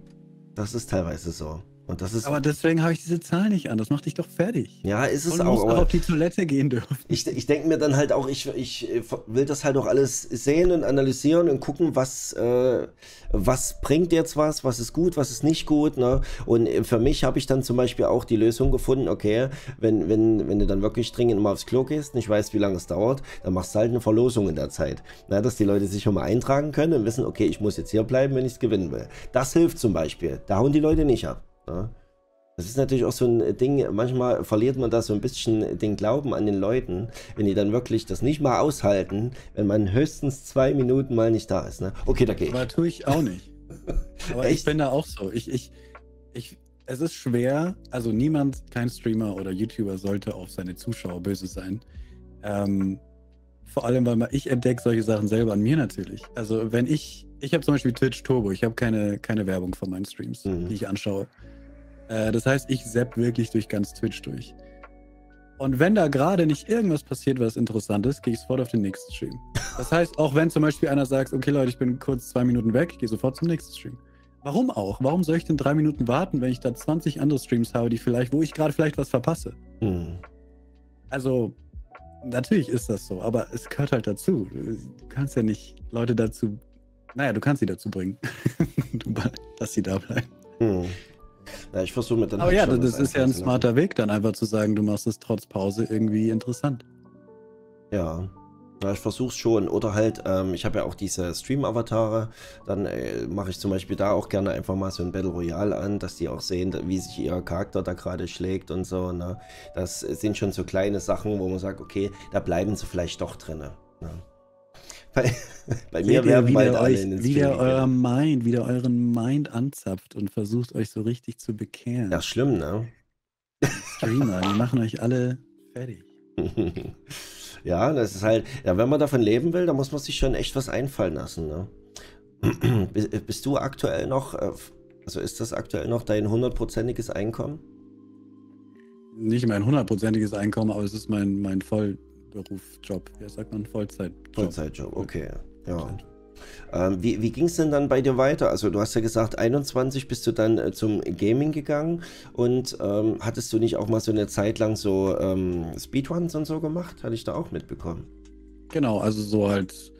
Das ist teilweise so. Und das ist aber deswegen habe ich diese Zahl nicht an. Das macht dich doch fertig. Ja, ist es Und auch. Du musst auch auf die Toilette gehen dürfen. Ich, ich denke mir dann halt auch, ich, ich will das halt auch alles sehen und analysieren und gucken, was, äh, was bringt jetzt was, was ist gut, was ist nicht gut. Ne? Und für mich habe ich dann zum Beispiel auch die Lösung gefunden, okay, wenn, wenn, wenn du dann wirklich dringend mal aufs Klo gehst, nicht weißt, wie lange es dauert, dann machst du halt eine Verlosung in der Zeit. Na, dass die Leute sich schon mal eintragen können und wissen, okay, ich muss jetzt hier bleiben, wenn ich es gewinnen will. Das hilft zum Beispiel. Da hauen die Leute nicht ab. Ja? Das ist natürlich auch so ein Ding, manchmal verliert man da so ein bisschen den Glauben an den Leuten, wenn die dann wirklich das nicht mal aushalten, wenn man höchstens zwei Minuten mal nicht da ist. Ne? Okay, da gehe ich. Aber tue ich auch nicht. Aber ich bin da auch so. Ich, ich, ich, es ist schwer, also niemand, kein Streamer oder YouTuber sollte auf seine Zuschauer böse sein. Ähm, vor allem, weil man, ich entdecke solche Sachen selber an mir natürlich. Also wenn ich, ich habe zum Beispiel Twitch Turbo, ich habe keine, keine Werbung von meinen Streams, mhm. die ich anschaue. Äh, das heißt, ich zapp wirklich durch ganz Twitch durch. Und wenn da gerade nicht irgendwas passiert, was interessant ist, gehe ich sofort auf den nächsten Stream. Das heißt, auch wenn zum Beispiel einer sagt, okay Leute, ich bin kurz zwei Minuten weg, gehe sofort zum nächsten Stream. Warum auch? Warum soll ich denn drei Minuten warten, wenn ich da 20 andere Streams habe, die vielleicht, wo ich gerade vielleicht was verpasse? Hm. Also, natürlich ist das so, aber es gehört halt dazu. Du kannst ja nicht Leute dazu, naja, du kannst sie dazu bringen, dass sie da bleiben. Hm. Ja, ich versuche mit dann. Aber ja, das ist ja ein smarter Weg, dann einfach zu sagen, du machst es trotz Pause irgendwie interessant. Ja. Ja, ich versuche es schon. Oder halt, ähm, ich habe ja auch diese Stream-Avatare. Dann äh, mache ich zum Beispiel da auch gerne einfach mal so ein Battle Royale an, dass die auch sehen, wie sich ihr Charakter da gerade schlägt und so. Ne? Das sind schon so kleine Sachen, wo man sagt, okay, da bleiben sie vielleicht doch drin. Ne? Bei, bei mir werden bald alle in den Wie der euer Mind, wie der euren Mind anzapft und versucht euch so richtig zu bekehren. Ja, schlimm, ne? Streamer, die machen euch alle fertig. ja, das ist halt, ja, wenn man davon leben will, dann muss man sich schon echt was einfallen lassen, ne? Bist du aktuell noch, äh, also ist das aktuell noch dein hundertprozentiges Einkommen? Nicht mein hundertprozentiges Einkommen, aber es ist mein, mein Voll, Berufsjob. Wie sagt man? Vollzeitjob. Vollzeitjob, okay. Ja. Ähm, wie wie ging es denn dann bei dir weiter? Also du hast ja gesagt, 21 bist du dann äh, zum Gaming gegangen und ähm, hattest du nicht auch mal so eine Zeit lang so ähm, Speedruns und so gemacht? Hatte ich da auch mitbekommen. Genau, also so halt,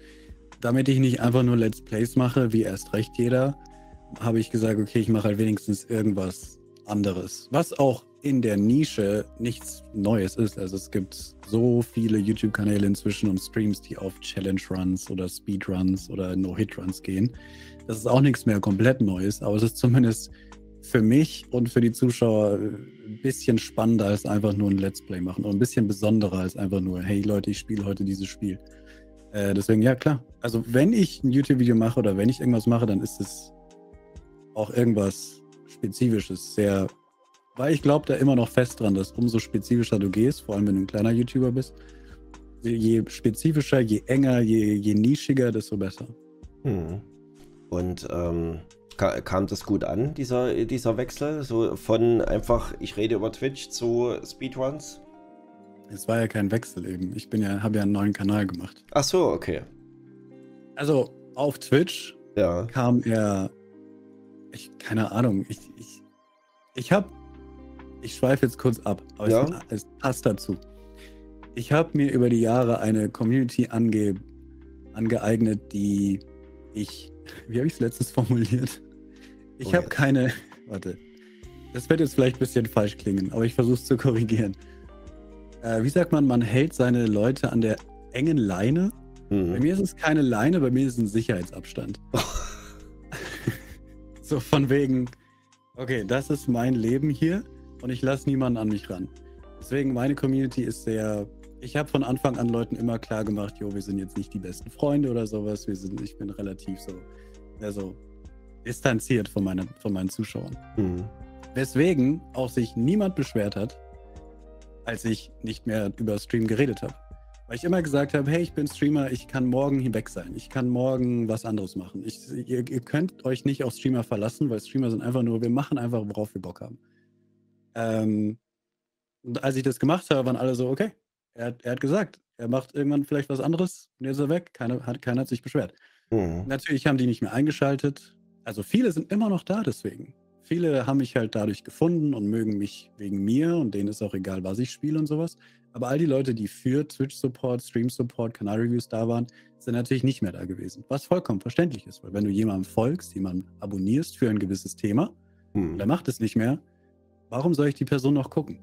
damit ich nicht einfach nur Let's Plays mache, wie erst recht jeder, habe ich gesagt, okay, ich mache halt wenigstens irgendwas anderes. Was auch in der Nische nichts Neues ist. Also es gibt so viele YouTube-Kanäle inzwischen und Streams, die auf Challenge-Runs oder Speed-Runs oder No-Hit-Runs gehen. Das ist auch nichts mehr komplett Neues, aber es ist zumindest für mich und für die Zuschauer ein bisschen spannender als einfach nur ein Let's Play machen und ein bisschen besonderer als einfach nur, hey Leute, ich spiele heute dieses Spiel. Äh, deswegen, ja klar. Also wenn ich ein YouTube-Video mache oder wenn ich irgendwas mache, dann ist es auch irgendwas Spezifisches, sehr weil ich glaube da immer noch fest dran, dass umso spezifischer du gehst, vor allem wenn du ein kleiner YouTuber bist, je spezifischer, je enger, je, je nischiger, desto besser. Hm. Und ähm, kam das gut an, dieser, dieser Wechsel? So von einfach, ich rede über Twitch zu Speedruns? Es war ja kein Wechsel eben. Ich bin ja, habe ja einen neuen Kanal gemacht. Ach so, okay. Also auf Twitch ja. kam er, ich, keine Ahnung, ich, ich, ich habe ich schweife jetzt kurz ab, aber ja. es, es, passt dazu. Ich habe mir über die Jahre eine Community ange, angeeignet, die ich, wie habe ich es letztes formuliert? Ich oh, habe keine, warte, das wird jetzt vielleicht ein bisschen falsch klingen, aber ich versuche es zu korrigieren. Äh, wie sagt man, man hält seine Leute an der engen Leine? Mhm. Bei mir ist es keine Leine, bei mir ist es ein Sicherheitsabstand. so von wegen, okay, das ist mein Leben hier und ich lasse niemanden an mich ran. Deswegen, meine Community ist sehr. Ich habe von Anfang an Leuten immer klar gemacht, jo, wir sind jetzt nicht die besten Freunde oder sowas. Wir sind, ich bin relativ so, also distanziert von, meine, von meinen Zuschauern. Mhm. Weswegen auch sich niemand beschwert hat, als ich nicht mehr über Stream geredet habe. Weil ich immer gesagt habe, hey, ich bin Streamer, ich kann morgen hier weg sein. Ich kann morgen was anderes machen. Ich, ihr, ihr, könnt euch nicht auf Streamer verlassen, weil Streamer sind einfach nur, wir machen einfach, worauf wir Bock haben. Ähm, und als ich das gemacht habe, waren alle so, okay. Er, er, hat gesagt, er macht irgendwann vielleicht was anderes und jetzt ist er weg. Keiner hat, keiner hat sich beschwert. Mhm. Natürlich haben die nicht mehr eingeschaltet. Also viele sind immer noch da deswegen. Viele haben mich halt dadurch gefunden und mögen mich wegen mir und denen ist auch egal, was ich spiele und sowas. Aber all die Leute, die für Twitch-Support, Stream-Support, Kanal-Reviews da waren, sind natürlich nicht mehr da gewesen. Was vollkommen verständlich ist, weil wenn du jemandem folgst, jemanden abonnierst für ein gewisses Thema, mhm. der macht es nicht mehr, Warum soll ich die Person noch gucken?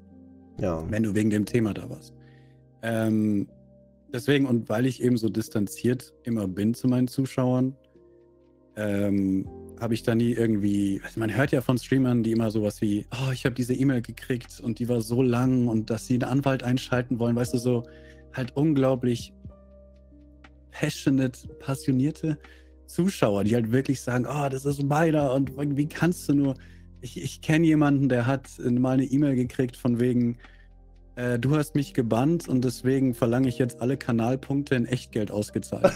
Ja. Wenn du wegen dem Thema da warst. Ähm, deswegen, und weil ich eben so distanziert immer bin zu meinen Zuschauern, ähm, habe ich da nie irgendwie, also man hört ja von Streamern, die immer sowas wie, oh, ich habe diese E-Mail gekriegt und die war so lang und dass sie einen Anwalt einschalten wollen, weißt du, so halt unglaublich passionate, passionierte Zuschauer, die halt wirklich sagen, oh, das ist meiner und wie kannst du nur, ich, ich kenne jemanden, der hat mal eine E-Mail gekriegt von wegen, äh, du hast mich gebannt und deswegen verlange ich jetzt alle Kanalpunkte in Echtgeld ausgezahlt.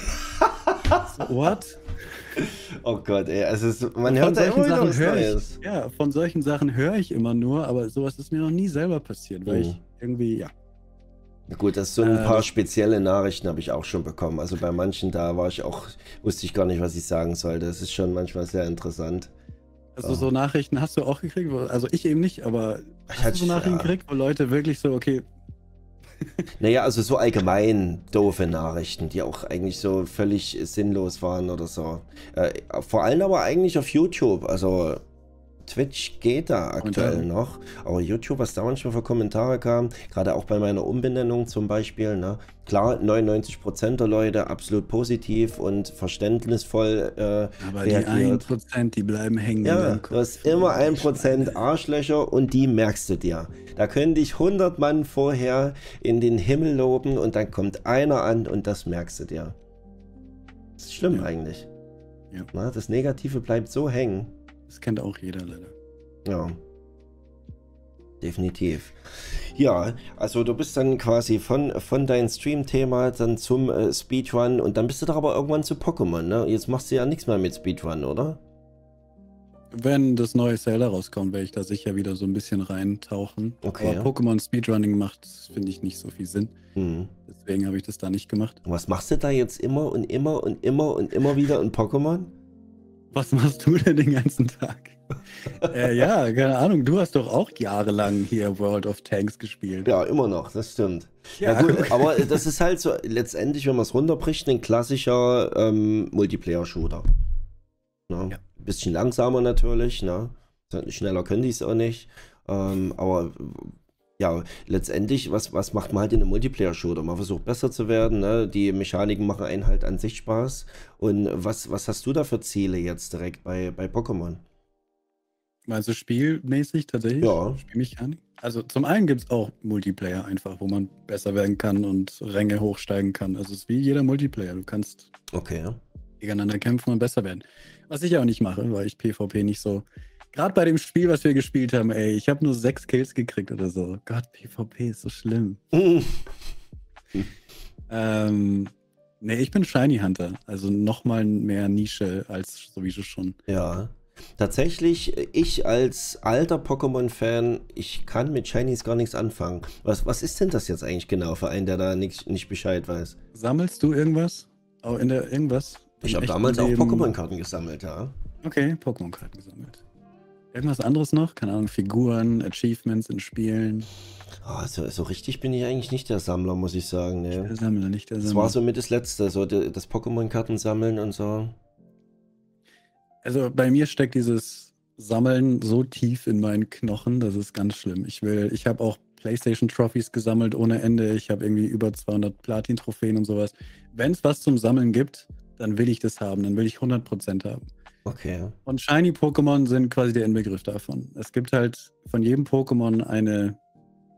so, what? Oh Gott, ey, also es, man von hört wieder was Neues. Ich, ja, von solchen Sachen höre ich immer nur, aber sowas ist mir noch nie selber passiert, weil oh. ich irgendwie, ja. Gut, das so ein äh, paar spezielle Nachrichten habe ich auch schon bekommen. Also bei manchen da war ich auch, wusste ich gar nicht, was ich sagen sollte. Das ist schon manchmal sehr interessant. Also so Nachrichten hast du auch gekriegt? Also ich eben nicht, aber ich hast du so Nachrichten ja. gekriegt, wo Leute wirklich so, okay. naja, also so allgemein doofe Nachrichten, die auch eigentlich so völlig sinnlos waren oder so. Äh, vor allem aber eigentlich auf YouTube. Also Twitch geht da aktuell noch, aber YouTube, was da manchmal für Kommentare kam, gerade auch bei meiner Umbenennung zum Beispiel, ne? klar, 99% der Leute absolut positiv und verständnisvoll äh, Aber reagiert. die 1%, die bleiben hängen. Ja, du hast immer 1% Arschlöcher und die merkst du dir. Da können dich 100 Mann vorher in den Himmel loben und dann kommt einer an und das merkst du dir. Das ist schlimm ja. eigentlich. Ja. Na, das Negative bleibt so hängen. Das kennt auch jeder leider. Ja. Definitiv. Ja, also du bist dann quasi von, von deinem Stream-Thema dann zum äh, Speedrun und dann bist du doch aber irgendwann zu Pokémon, ne? Jetzt machst du ja nichts mehr mit Speedrun, oder? Wenn das neue Zelda rauskommt, werde ich da sicher wieder so ein bisschen reintauchen. Okay. Aber Pokémon Speedrunning macht, finde ich, nicht so viel Sinn. Hm. Deswegen habe ich das da nicht gemacht. Und was machst du da jetzt immer und immer und immer und immer wieder in Pokémon? Was machst du denn den ganzen Tag? äh, ja, keine Ahnung. Du hast doch auch jahrelang hier World of Tanks gespielt. Ja, immer noch, das stimmt. Ja, ja gut, aber das ist halt so letztendlich, wenn man es runterbricht, ein klassischer ähm, Multiplayer-Shooter. Ne? Ja. Bisschen langsamer natürlich, ne? Schneller können die es auch nicht. Ähm, aber ja, letztendlich, was, was macht man halt in einem Multiplayer-Shooter? Man versucht besser zu werden, ne? die Mechaniken machen einen halt an sich Spaß. Und was, was hast du da für Ziele jetzt direkt bei, bei Pokémon? Also spielmäßig tatsächlich? Ja. Spielmechanik? Also zum einen gibt es auch Multiplayer einfach, wo man besser werden kann und Ränge hochsteigen kann. Also es ist wie jeder Multiplayer. Du kannst okay. gegeneinander kämpfen und besser werden. Was ich auch nicht mache, weil ich PvP nicht so Gerade bei dem Spiel, was wir gespielt haben, ey, ich habe nur sechs Kills gekriegt oder so. Gott, PvP ist so schlimm. ähm, nee, ich bin Shiny Hunter. Also nochmal mehr Nische als sowieso schon. Ja. Tatsächlich, ich als alter Pokémon-Fan, ich kann mit Shinies gar nichts anfangen. Was, was ist denn das jetzt eigentlich genau für einen, der da nicht, nicht Bescheid weiß? Sammelst du irgendwas? Auch in der irgendwas? Ich habe damals auch Pokémon-Karten gesammelt, ja. Okay, Pokémon-Karten gesammelt. Irgendwas anderes noch? Keine Ahnung, Figuren, Achievements in Spielen. Oh, so, so, richtig bin ich eigentlich nicht der Sammler, muss ich sagen. Ne? Nicht der Sammler, nicht der Sammler. Das war so mit das Letzte, so das Pokémon-Karten sammeln und so. Also bei mir steckt dieses Sammeln so tief in meinen Knochen, das ist ganz schlimm. Ich will, ich habe auch PlayStation Trophies gesammelt ohne Ende. Ich habe irgendwie über 200 Platin-Trophäen und sowas. Wenn es was zum Sammeln gibt, dann will ich das haben, dann will ich 100% haben. Okay. Und Shiny Pokémon sind quasi der Inbegriff davon. Es gibt halt von jedem Pokémon eine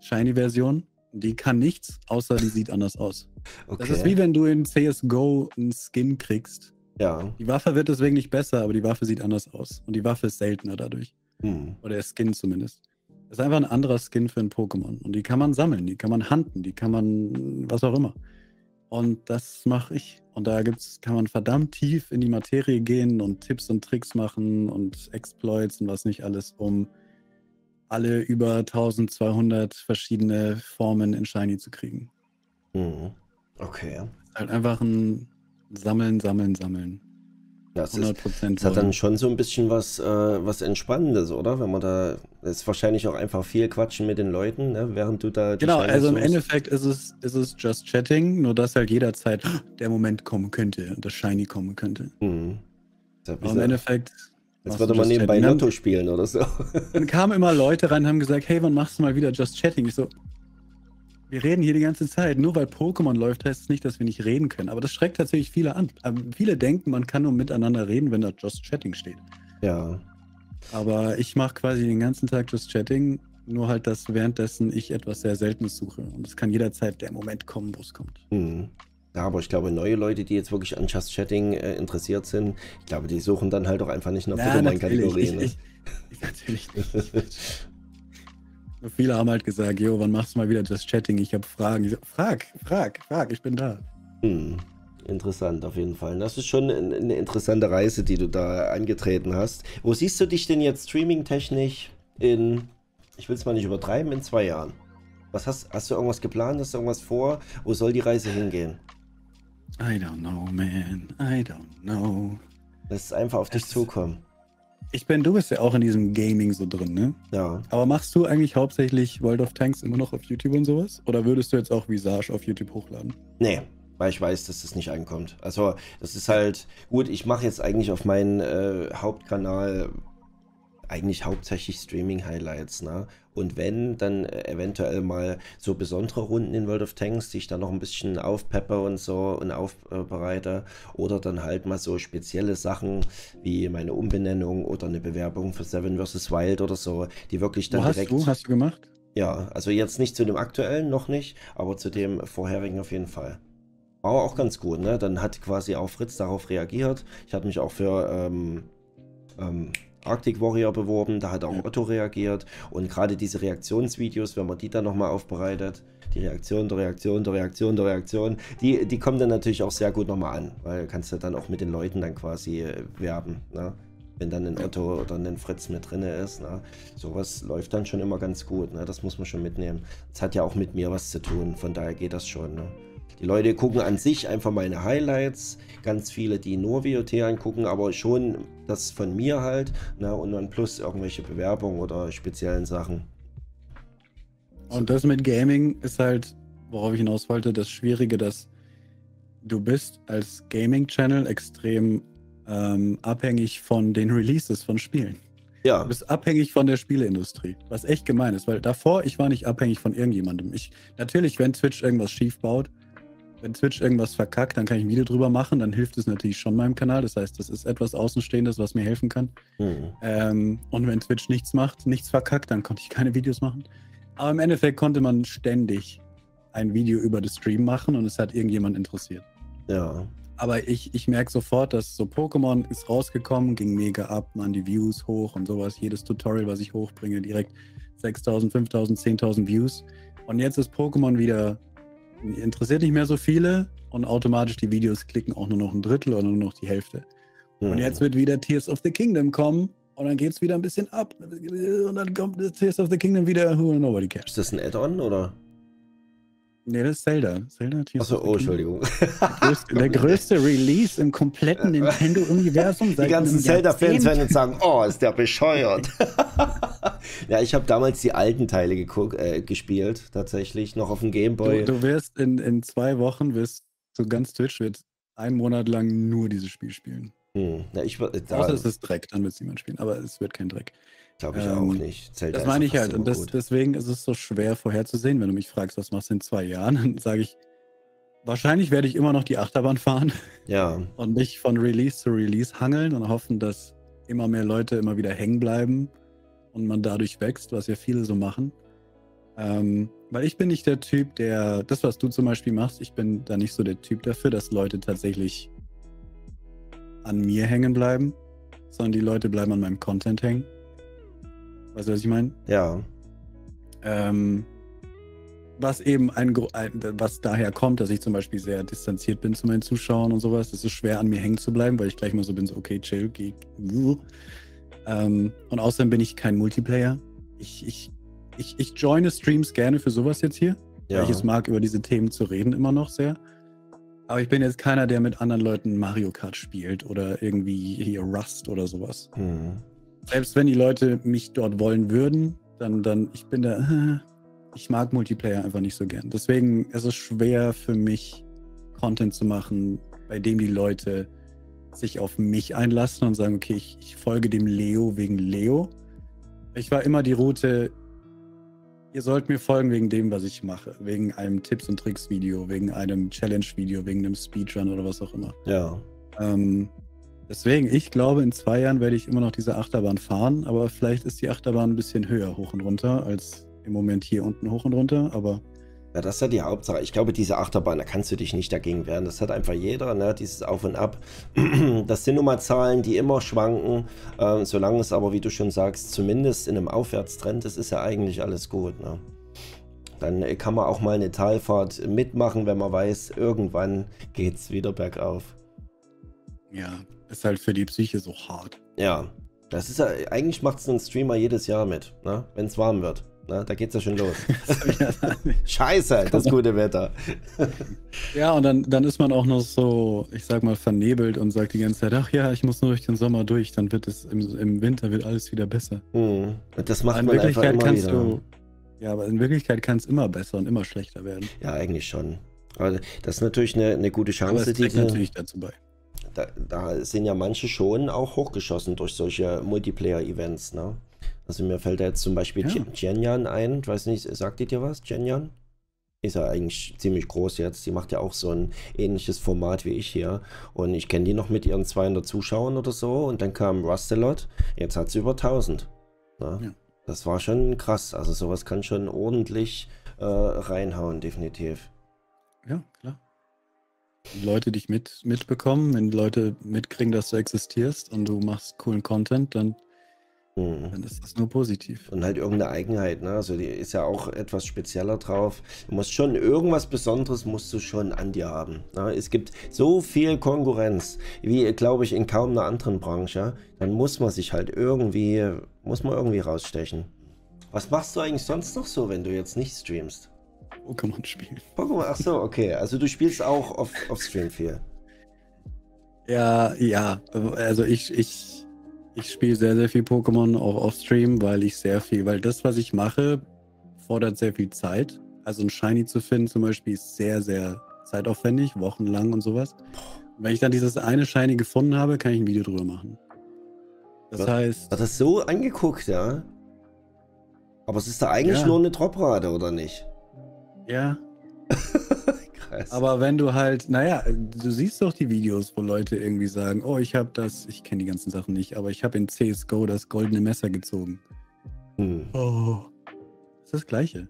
Shiny-Version. Die kann nichts, außer die sieht anders aus. Okay. Das ist wie wenn du in CSGO einen Skin kriegst. Ja. Die Waffe wird deswegen nicht besser, aber die Waffe sieht anders aus. Und die Waffe ist seltener dadurch. Hm. Oder der Skin zumindest. Das ist einfach ein anderer Skin für ein Pokémon. Und die kann man sammeln, die kann man hunten, die kann man was auch immer. Und das mache ich. Und da gibt's, kann man verdammt tief in die Materie gehen und Tipps und Tricks machen und Exploits und was nicht alles, um alle über 1200 verschiedene Formen in Shiny zu kriegen. Mhm. Okay. Halt einfach ein Sammeln, Sammeln, Sammeln. Das, ist, das hat dann schon so ein bisschen was, äh, was Entspannendes, oder? Wenn man da, ist wahrscheinlich auch einfach viel quatschen mit den Leuten, ne? während du da. Genau, also im Endeffekt ist es, ist es just chatting, nur dass halt jederzeit der Moment kommen könnte, das Shiny kommen könnte. Mhm. Aber im Endeffekt. Jetzt würde man nebenbei Lotto spielen oder so. Dann kamen immer Leute rein und haben gesagt, hey, wann machst du mal wieder Just Chatting? Ich so, wir reden hier die ganze Zeit. Nur weil Pokémon läuft, heißt es nicht, dass wir nicht reden können. Aber das schreckt tatsächlich viele an. Ähm, viele denken, man kann nur miteinander reden, wenn da Just Chatting steht. Ja. Aber ich mache quasi den ganzen Tag Just Chatting, nur halt, dass währenddessen ich etwas sehr Seltenes suche. Und es kann jederzeit der Moment kommen, wo es kommt. Hm. Ja, aber ich glaube, neue Leute, die jetzt wirklich an Just Chatting äh, interessiert sind, ich glaube, die suchen dann halt auch einfach nicht nach Na, Pokémon-Kategorien. Ne? ich, ich, natürlich nicht. Viele haben halt gesagt, jo, wann machst du mal wieder Just Chatting? Ich habe Fragen. Ich so, frag, frag, frag, ich bin da. Hm. Interessant auf jeden Fall. Das ist schon ein- eine interessante Reise, die du da angetreten hast. Wo siehst du dich denn jetzt streaming-technisch in, ich will es mal nicht übertreiben, in zwei Jahren? Was hast, hast du irgendwas geplant? Hast du irgendwas vor? Wo soll die Reise hingehen? I don't know, man. I don't know. Lass es einfach auf dich Es- zukommen. Ich bin, du bist ja auch in diesem Gaming so drin, ne? Ja. Aber machst du eigentlich hauptsächlich World of Tanks immer noch auf YouTube und sowas? Oder würdest du jetzt auch Visage auf YouTube hochladen? Nee, weil ich weiß, dass das nicht ankommt. Also, das ist halt gut. Ich mache jetzt eigentlich auf meinen äh, Hauptkanal eigentlich hauptsächlich Streaming-Highlights, ne? Und wenn, dann äh, eventuell mal so besondere Runden in World of Tanks, die ich dann noch ein bisschen aufpeppe und so und aufbereite. Oder dann halt mal so spezielle Sachen wie meine Umbenennung oder eine Bewerbung für Seven vs. Wild oder so, die wirklich dann Wo hast direkt. du? Hast du gemacht? Ja, also jetzt nicht zu dem aktuellen, noch nicht, aber zu dem vorherigen auf jeden Fall. War auch ganz gut, ne? Dann hat quasi auch Fritz darauf reagiert. Ich hatte mich auch für ähm, ähm, Arctic Warrior beworben, da hat auch. Otto reagiert. Und gerade diese Reaktionsvideos, wenn man die dann nochmal aufbereitet, die Reaktion der Reaktion der Reaktion der Reaktion, die, die kommen dann natürlich auch sehr gut nochmal an, weil kannst du dann auch mit den Leuten dann quasi äh, werben, ne? Wenn dann ein Otto oder ein Fritz mit drin ist, ne? sowas läuft dann schon immer ganz gut, ne? das muss man schon mitnehmen. Es hat ja auch mit mir was zu tun, von daher geht das schon. Ne? Die Leute gucken an sich einfach meine Highlights, ganz viele, die nur WOT angucken, aber schon das von mir halt, ne? und dann plus irgendwelche Bewerbungen oder speziellen Sachen. Und das mit Gaming ist halt, worauf ich hinaus wollte, das Schwierige, dass du bist als Gaming-Channel extrem ähm, abhängig von den Releases von Spielen. Ja, Du bist abhängig von der Spieleindustrie, was echt gemein ist, weil davor, ich war nicht abhängig von irgendjemandem. Ich, natürlich, wenn Twitch irgendwas schief baut, wenn Twitch irgendwas verkackt, dann kann ich ein Video drüber machen, dann hilft es natürlich schon meinem Kanal. Das heißt, das ist etwas Außenstehendes, was mir helfen kann. hm. Ähm, und wenn Twitch nichts macht, nichts verkackt, dann konnte ich keine Videos machen. Aber im Endeffekt konnte man ständig ein Video über das Stream machen und es hat irgendjemand interessiert. ja, Aber ich, ich merke sofort, dass so Pokémon ist rausgekommen, ging mega ab, man die Views hoch und sowas. Jedes Tutorial, was ich hochbringe, direkt 6000, 5000, 10.000 Views. Und jetzt ist Pokémon wieder, interessiert nicht mehr so viele und automatisch die Videos klicken auch nur noch ein Drittel oder nur noch die Hälfte. hm. Und jetzt wird wieder Tears of the Kingdom kommen und dann geht es wieder ein bisschen ab. Und dann kommt Tears of the Kingdom wieder, who nobody cares. Ist das ein Add-on oder? Nee, das ist Zelda. Zelda Achso, oh. Entschuldigung. Der größte, der größte Release im kompletten Nintendo-Universum. Die ganzen Zelda-Fans werden jetzt sagen, oh, ist der bescheuert. ja, ich habe damals die alten Teile äh, gespielt, tatsächlich, noch auf dem Gameboy. Du, du wirst in, in zwei Wochen, wirst so ganz Twitch wird einen Monat lang nur dieses Spiel spielen. Hm. Ja, ich, war- da Außer es ist Dreck, dann wird es niemand spielen. Aber es wird kein Dreck. Glaube ich ähm, auch nicht. Zelda Das meine ich halt. Und das, deswegen ist es so schwer vorherzusehen, wenn du mich fragst, was machst du in zwei Jahren, dann sage ich, wahrscheinlich werde ich immer noch die Achterbahn fahren Ja, und mich von Release zu Release hangeln und hoffen, dass immer mehr Leute immer wieder hängen bleiben und man dadurch wächst, was ja viele so machen. Ähm, weil ich bin nicht der Typ, der, das, was du zum Beispiel machst, ich bin da nicht so der Typ dafür, dass Leute tatsächlich an mir hängen bleiben, sondern die Leute bleiben an meinem Content hängen. Weißt du, was ich meine? ja. Ähm, was eben ein, was daher kommt, dass ich zum Beispiel sehr distanziert bin zu meinen Zuschauern und sowas. Es ist schwer, an mir hängen zu bleiben, weil ich gleich mal so bin, so, okay, chill, geh. Ähm, und außerdem bin ich kein Multiplayer. Ich, ich, ich, ich joine Streams gerne für sowas jetzt hier, ja. weil ich es mag, über diese Themen zu reden immer noch sehr. Aber ich bin jetzt keiner, der mit anderen Leuten Mario Kart spielt oder irgendwie hier Rust oder sowas Hm. Selbst wenn die Leute mich dort wollen würden, dann, dann, ich bin da, äh, ich mag Multiplayer einfach nicht so gern. Deswegen ist es schwer für mich, Content zu machen, bei dem die Leute sich auf mich einlassen und sagen, okay, ich, ich folge dem Leo wegen Leo. Ich war immer die Route, ihr sollt mir folgen wegen dem, was ich mache. Wegen einem Tipps- und Tricks-Video, wegen einem Challenge-Video, wegen einem Speedrun oder was auch immer. Ja. Ähm, Deswegen, ich glaube, in zwei Jahren werde ich immer noch diese Achterbahn fahren, aber vielleicht ist die Achterbahn ein bisschen höher hoch und runter als im Moment hier unten hoch und runter, aber. Ja, das ist ja die Hauptsache. Ich glaube, diese Achterbahn, da kannst du dich nicht dagegen wehren. Das hat einfach jeder, ne? dieses Auf und Ab. Das sind nun mal Zahlen, die immer schwanken. Ähm, solange es aber, wie du schon sagst, zumindest in einem Aufwärtstrend ist, ist ja eigentlich alles gut. Ne? Dann kann man auch mal eine Talfahrt mitmachen, wenn man weiß, irgendwann geht es wieder bergauf. Ja, ist halt für die Psyche so hart. Ja, das ist ja, eigentlich macht es ein Streamer jedes Jahr mit, ne? wenn es warm wird. Ne? Da es ja schon los. Scheiße, das gute Wetter. ja, und dann, dann ist man auch noch so, ich sag mal, vernebelt und sagt die ganze Zeit, ach ja, ich muss nur durch den Sommer durch, dann wird es im, im Winter wird alles wieder besser. Hm. Das macht in man Wirklichkeit einfach immer kannst wieder. du, ja, aber in Wirklichkeit kann es immer besser und immer schlechter werden. Ja, eigentlich schon. Aber das ist natürlich eine, eine gute Aber Chance, es trägt diese, natürlich dazu bei. Da, da sind ja manche schon auch hochgeschossen durch solche Multiplayer-Events, ne? Also mir fällt da jetzt zum Beispiel Ja. ein, ich weiß nicht, sagt die dir was, Genyan? Ist ja eigentlich ziemlich groß jetzt, die macht ja auch so ein ähnliches Format wie ich hier und ich kenne die noch mit ihren 200 Zuschauern oder so und dann kam Rustelot, jetzt hat sie über 1000. Ne? Ja. Das war schon krass, also sowas kann schon ordentlich äh, reinhauen, definitiv. Ja, klar. Wenn Leute dich mit, mitbekommen, wenn Leute mitkriegen, dass du existierst und du machst coolen Content, dann, Hm. dann ist das nur positiv. Und halt irgendeine Eigenheit, ne? Also die ist ja auch etwas spezieller drauf. Du musst schon irgendwas Besonderes musst du schon an dir haben. Ne? Es gibt so viel Konkurrenz, wie glaube ich in kaum einer anderen Branche. Dann muss man sich halt irgendwie, muss man irgendwie rausstechen. Was machst du eigentlich sonst noch so, wenn du jetzt nicht streamst? Pokémon spielen. Pokémon, ach so, okay. Also du spielst auch auf, auf Stream viel. Ja, ja. Also ich, ich, ich spiele sehr, sehr viel Pokémon auch auf Stream, weil ich sehr viel, weil das, was ich mache, fordert sehr viel Zeit. Also ein Shiny zu finden zum Beispiel ist sehr, sehr zeitaufwendig, wochenlang und sowas. Und wenn ich dann dieses eine Shiny gefunden habe, kann ich ein Video drüber machen. Das Was? heißt, Hat das so angeguckt, ja? Aber es ist da eigentlich Ja. nur eine Droprate, oder nicht? Ja, Krass. Aber wenn du halt, naja, du siehst doch die Videos, wo Leute irgendwie sagen, oh, ich habe das, ich kenne die ganzen Sachen nicht, aber ich habe in CSGO das goldene Messer gezogen. hm, Oh. Das ist das Gleiche.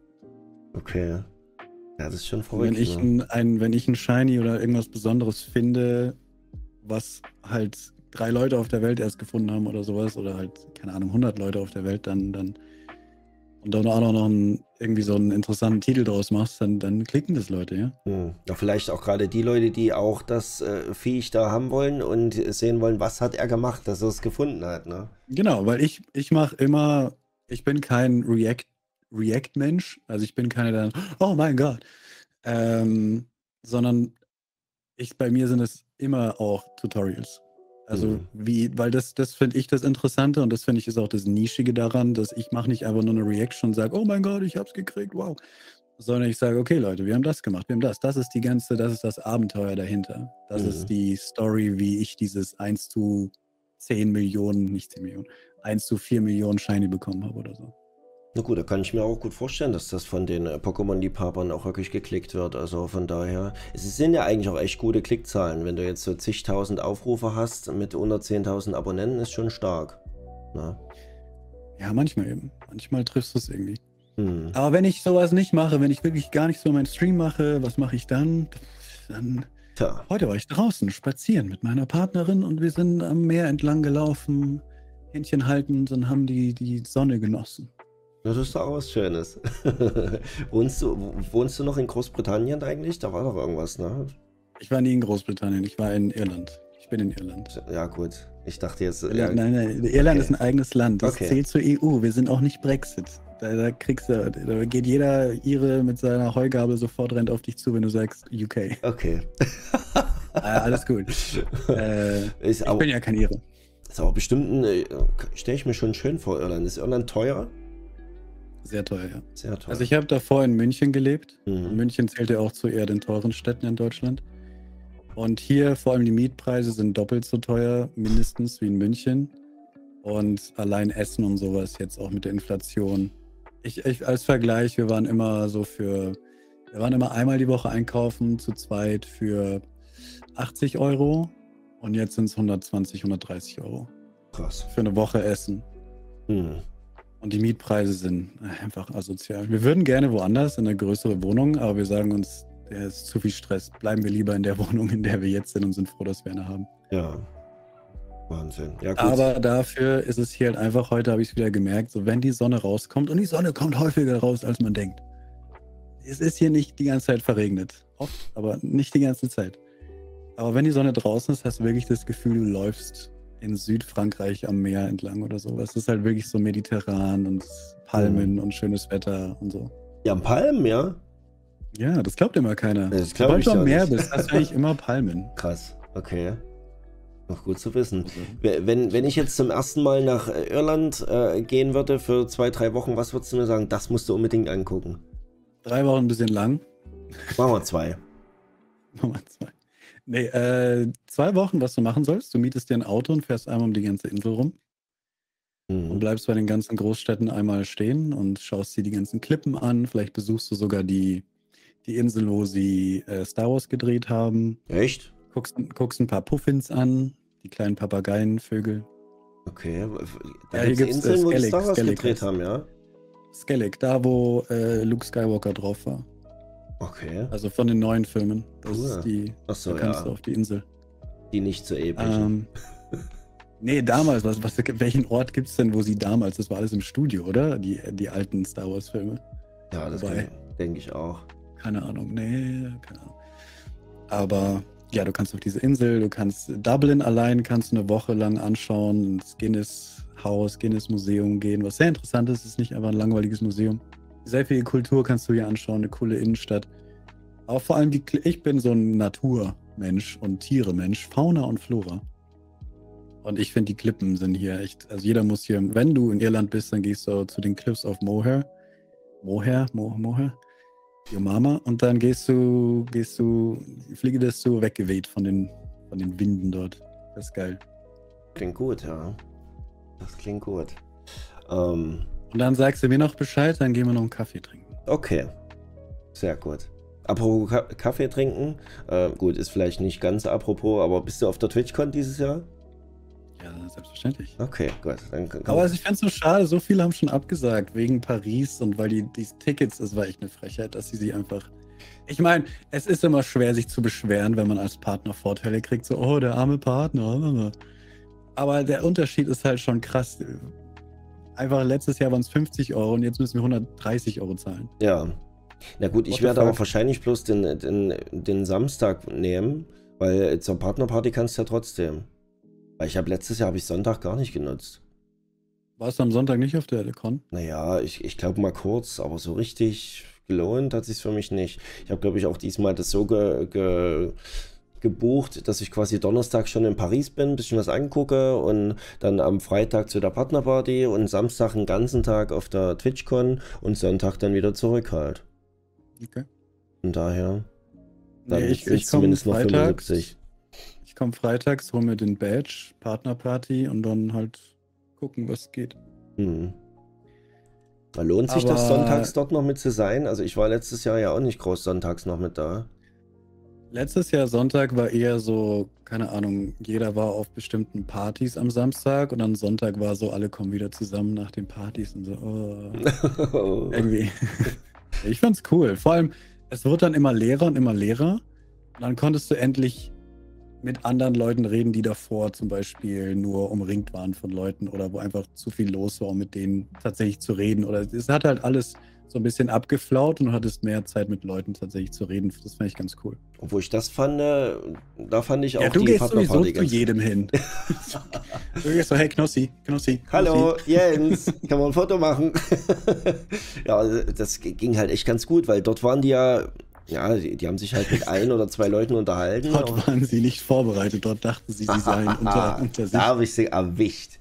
okay. Ja, das ist schon verrückt. wenn ich ne? ein, ein, wenn ich ein Shiny oder irgendwas Besonderes finde, was halt drei Leute auf der Welt erst gefunden haben oder sowas, oder halt, keine Ahnung, 100 Leute auf der Welt, dann, dann, und dann auch noch einen, irgendwie so einen interessanten Titel draus machst, dann, dann klicken das Leute, ja. Hm. Ja, vielleicht auch gerade die Leute, die auch das äh, Viech da haben wollen und sehen wollen, was hat er gemacht, dass er es gefunden hat, ne? Genau, weil ich, ich mache immer, ich bin kein React, React-Mensch, also ich bin keiner, der, oh mein Gott, ähm, sondern ich, bei mir sind es immer auch Tutorials. Also Mhm. wie, weil das, das finde ich das Interessante und das finde ich ist auch das Nischige daran, dass ich mache nicht einfach nur eine Reaction und sage, oh mein Gott, ich hab's gekriegt, wow. Sondern ich sage, okay Leute, wir haben das gemacht, wir haben das. Das ist die ganze, das ist das Abenteuer dahinter. Das Mhm. ist die Story, wie ich dieses 1 zu 10 Millionen, nicht 10 Millionen, 1 zu 4 Millionen Shiny bekommen habe oder so. Na gut, da kann ich mir auch gut vorstellen, dass das von den äh, Pokémon-Liebhabern auch wirklich geklickt wird. Also von daher, es sind ja eigentlich auch echt gute Klickzahlen. Wenn du jetzt so zigtausend Aufrufe hast mit unter 10.000 Abonnenten, ist schon stark. Na? Ja, manchmal eben. Manchmal triffst du es irgendwie. Hm. Aber wenn ich sowas nicht mache, wenn ich wirklich gar nicht so meinen Stream mache, was mache ich dann? Dann Tja, Heute war ich draußen spazieren mit meiner Partnerin und wir sind am Meer entlang gelaufen, Händchen haltend und haben die, die Sonne genossen. Das ist doch auch was Schönes. wohnst, du, wohnst du noch in Großbritannien eigentlich? Da war doch irgendwas, ne? Ich war nie in Großbritannien, ich war in Irland. Ich bin in Irland. Ja, gut. Ich dachte jetzt. Irland, nein, nein, Irland okay. ist ein eigenes Land. Das Okay. zählt zur EU. Wir sind auch nicht Brexit. Da, da kriegst du, da geht jeder Ire mit seiner Heugabel sofort rennt auf dich zu, wenn du sagst UK. Okay. äh, alles gut. Äh, Ist ich aber, bin ja kein Ire. ist aber bestimmt, ein, äh, stelle ich mir schon schön vor, Irland. Ist Irland teuer? Sehr teuer, ja. Sehr teuer. Also ich habe davor in München gelebt. Mhm. München zählt ja auch zu eher den teuren Städten in Deutschland. Und hier vor allem die Mietpreise sind doppelt so teuer, mindestens wie in München. Und allein Essen und sowas jetzt auch mit der Inflation. Ich, ich als Vergleich, wir waren immer so für, wir waren immer einmal die Woche einkaufen, zu zweit für 80 Euro. Und jetzt sind es 120, 130 Euro. Krass. Für eine Woche Essen. Hm. Und die Mietpreise sind einfach asozial. Wir würden gerne woanders in eine größere Wohnung, aber wir sagen uns, der ist zu viel Stress. Bleiben wir lieber in der Wohnung, in der wir jetzt sind und sind froh, dass wir eine haben. Ja. Wahnsinn. Ja. Aber dafür ist es hier halt einfach, heute habe ich es wieder gemerkt, so wenn die Sonne rauskommt und die Sonne kommt häufiger raus, als man denkt. Es ist hier nicht die ganze Zeit verregnet. Oft, aber nicht die ganze Zeit. Aber wenn die Sonne draußen ist, hast du wirklich das Gefühl, du läufst in Südfrankreich am Meer entlang oder so. Es ist halt wirklich so mediterran und Palmen mhm. und schönes Wetter und so. Ja, Palmen, ja? Ja, das glaubt immer keiner. Das glaube ich du am Meer nicht. bist, hast du eigentlich immer Palmen. Krass, okay. Noch gut zu wissen. Okay. Wenn, wenn ich jetzt zum ersten Mal nach äh, Irland äh, gehen würde für zwei, drei Wochen, was würdest du mir sagen? Das musst du unbedingt angucken. Drei Wochen ein bisschen lang. Machen wir zwei. Machen wir zwei. Nee, äh, zwei Wochen, was du machen sollst. Du mietest dir ein Auto und fährst einmal um die ganze Insel rum. Mhm. Und bleibst bei den ganzen Großstädten einmal stehen und schaust dir die ganzen Klippen an. Vielleicht besuchst du sogar die, die Insel, wo sie äh, Star Wars gedreht haben. Echt? Guckst, guckst ein paar Puffins an, die kleinen Papageienvögel. Okay. Da ja, gibt es Inseln, wo Skellig, Star Wars Skellig gedreht haben, ja? Skellig, da wo äh, Luke Skywalker drauf war. Okay. Also von den neuen Filmen. Das cool. ist die. Achso, da kannst ja. du auf die Insel. Die nicht so episch. Ähm, nee, damals, was, was, welchen Ort gibt es denn, wo sie damals, das war alles im Studio, oder? Die, die alten Star Wars-Filme. Ja, das denke ich auch. Keine Ahnung, nee, keine Ahnung. Aber ja, du kannst auf diese Insel, du kannst Dublin allein kannst eine Woche lang anschauen, ins Guinness Haus, Guinness Museum gehen, was sehr interessant ist, ist nicht einfach ein langweiliges Museum. Sehr viel Kultur kannst du hier anschauen, eine coole Innenstadt. Aber vor allem, die, ich bin so ein Naturmensch und Tiere-Mensch, Fauna und Flora. Und ich finde, die Klippen sind hier echt, also jeder muss hier, wenn du in Irland bist, dann gehst du zu den Cliffs of Moher. Moher? Mo Moher? Your Mama. Und dann gehst du, gehst du, Fliege ist so weggeweht von den, von den Winden dort. Das ist geil. Klingt gut, ja. Das klingt gut. Ähm, und dann sagst du mir noch Bescheid, dann gehen wir noch einen Kaffee trinken. Okay. Sehr gut. Apropos Kaffee trinken, äh, gut, ist vielleicht nicht ganz apropos, aber bist du auf der TwitchCon dieses Jahr? Ja, selbstverständlich. Okay, gut. Dann, aber also ich fände es so schade, so viele haben schon abgesagt, wegen Paris und weil die, die Tickets, das war echt eine Frechheit, dass sie sie einfach. Ich meine, es ist immer schwer, sich zu beschweren, wenn man als Partner Vorteile kriegt, so, oh, der arme Partner. Aber der Unterschied ist halt schon krass. Einfach letztes Jahr waren es 50 Euro und jetzt müssen wir 130 Euro zahlen. Ja. Na gut, ich werde aber wahrscheinlich bloß den, den, den Samstag nehmen, weil zur Partnerparty kannst du ja trotzdem. Weil ich habe letztes Jahr habe ich Sonntag gar nicht genutzt. Warst du am Sonntag nicht auf der Con? Naja, ich, ich glaube mal kurz, aber so richtig gelohnt hat sich für mich nicht. Ich habe, glaube ich, auch diesmal das so ge, ge, gebucht, dass ich quasi Donnerstag schon in Paris bin, ein bisschen was angucke und dann am Freitag zu der Partnerparty und Samstag einen ganzen Tag auf der TwitchCon und Sonntag dann wieder zurück halt. Okay. Und daher, dann nee, ich, ich zumindest noch 75 komme freitags, hol mir den Badge, Partnerparty und dann halt gucken, was geht. Mhm. Lohnt sich Aber das sonntags dort noch mit zu sein? Also ich war letztes Jahr ja auch nicht groß sonntags noch mit da. Letztes Jahr Sonntag war eher so, keine Ahnung, jeder war auf bestimmten Partys am Samstag und dann Sonntag war so, alle kommen wieder zusammen nach den Partys und so, oh. irgendwie. ich fand's cool. Vor allem, es wird dann immer leerer und immer leerer. Und dann konntest du endlich mit anderen Leuten reden, die davor zum Beispiel nur umringt waren von Leuten oder wo einfach zu viel los war, um mit denen tatsächlich zu reden. Oder es hat halt alles so ein bisschen abgeflaut und du hattest mehr Zeit mit Leuten tatsächlich zu reden. Das fand ich ganz cool. Obwohl ich das fand, äh, da fand ich auch ja, du die gehst sowieso zu jedem hin. du gehst so, hey Knossi, Knossi. Hallo, Jens, kann man ein Foto machen? ja, das ging halt echt ganz gut, weil dort waren die ja ja, die, die, haben sich halt mit ein oder zwei Leuten unterhalten. Dort waren sie nicht vorbereitet, dort dachten sie, sie seien unter, unter sich. Da habe ich sie erwischt.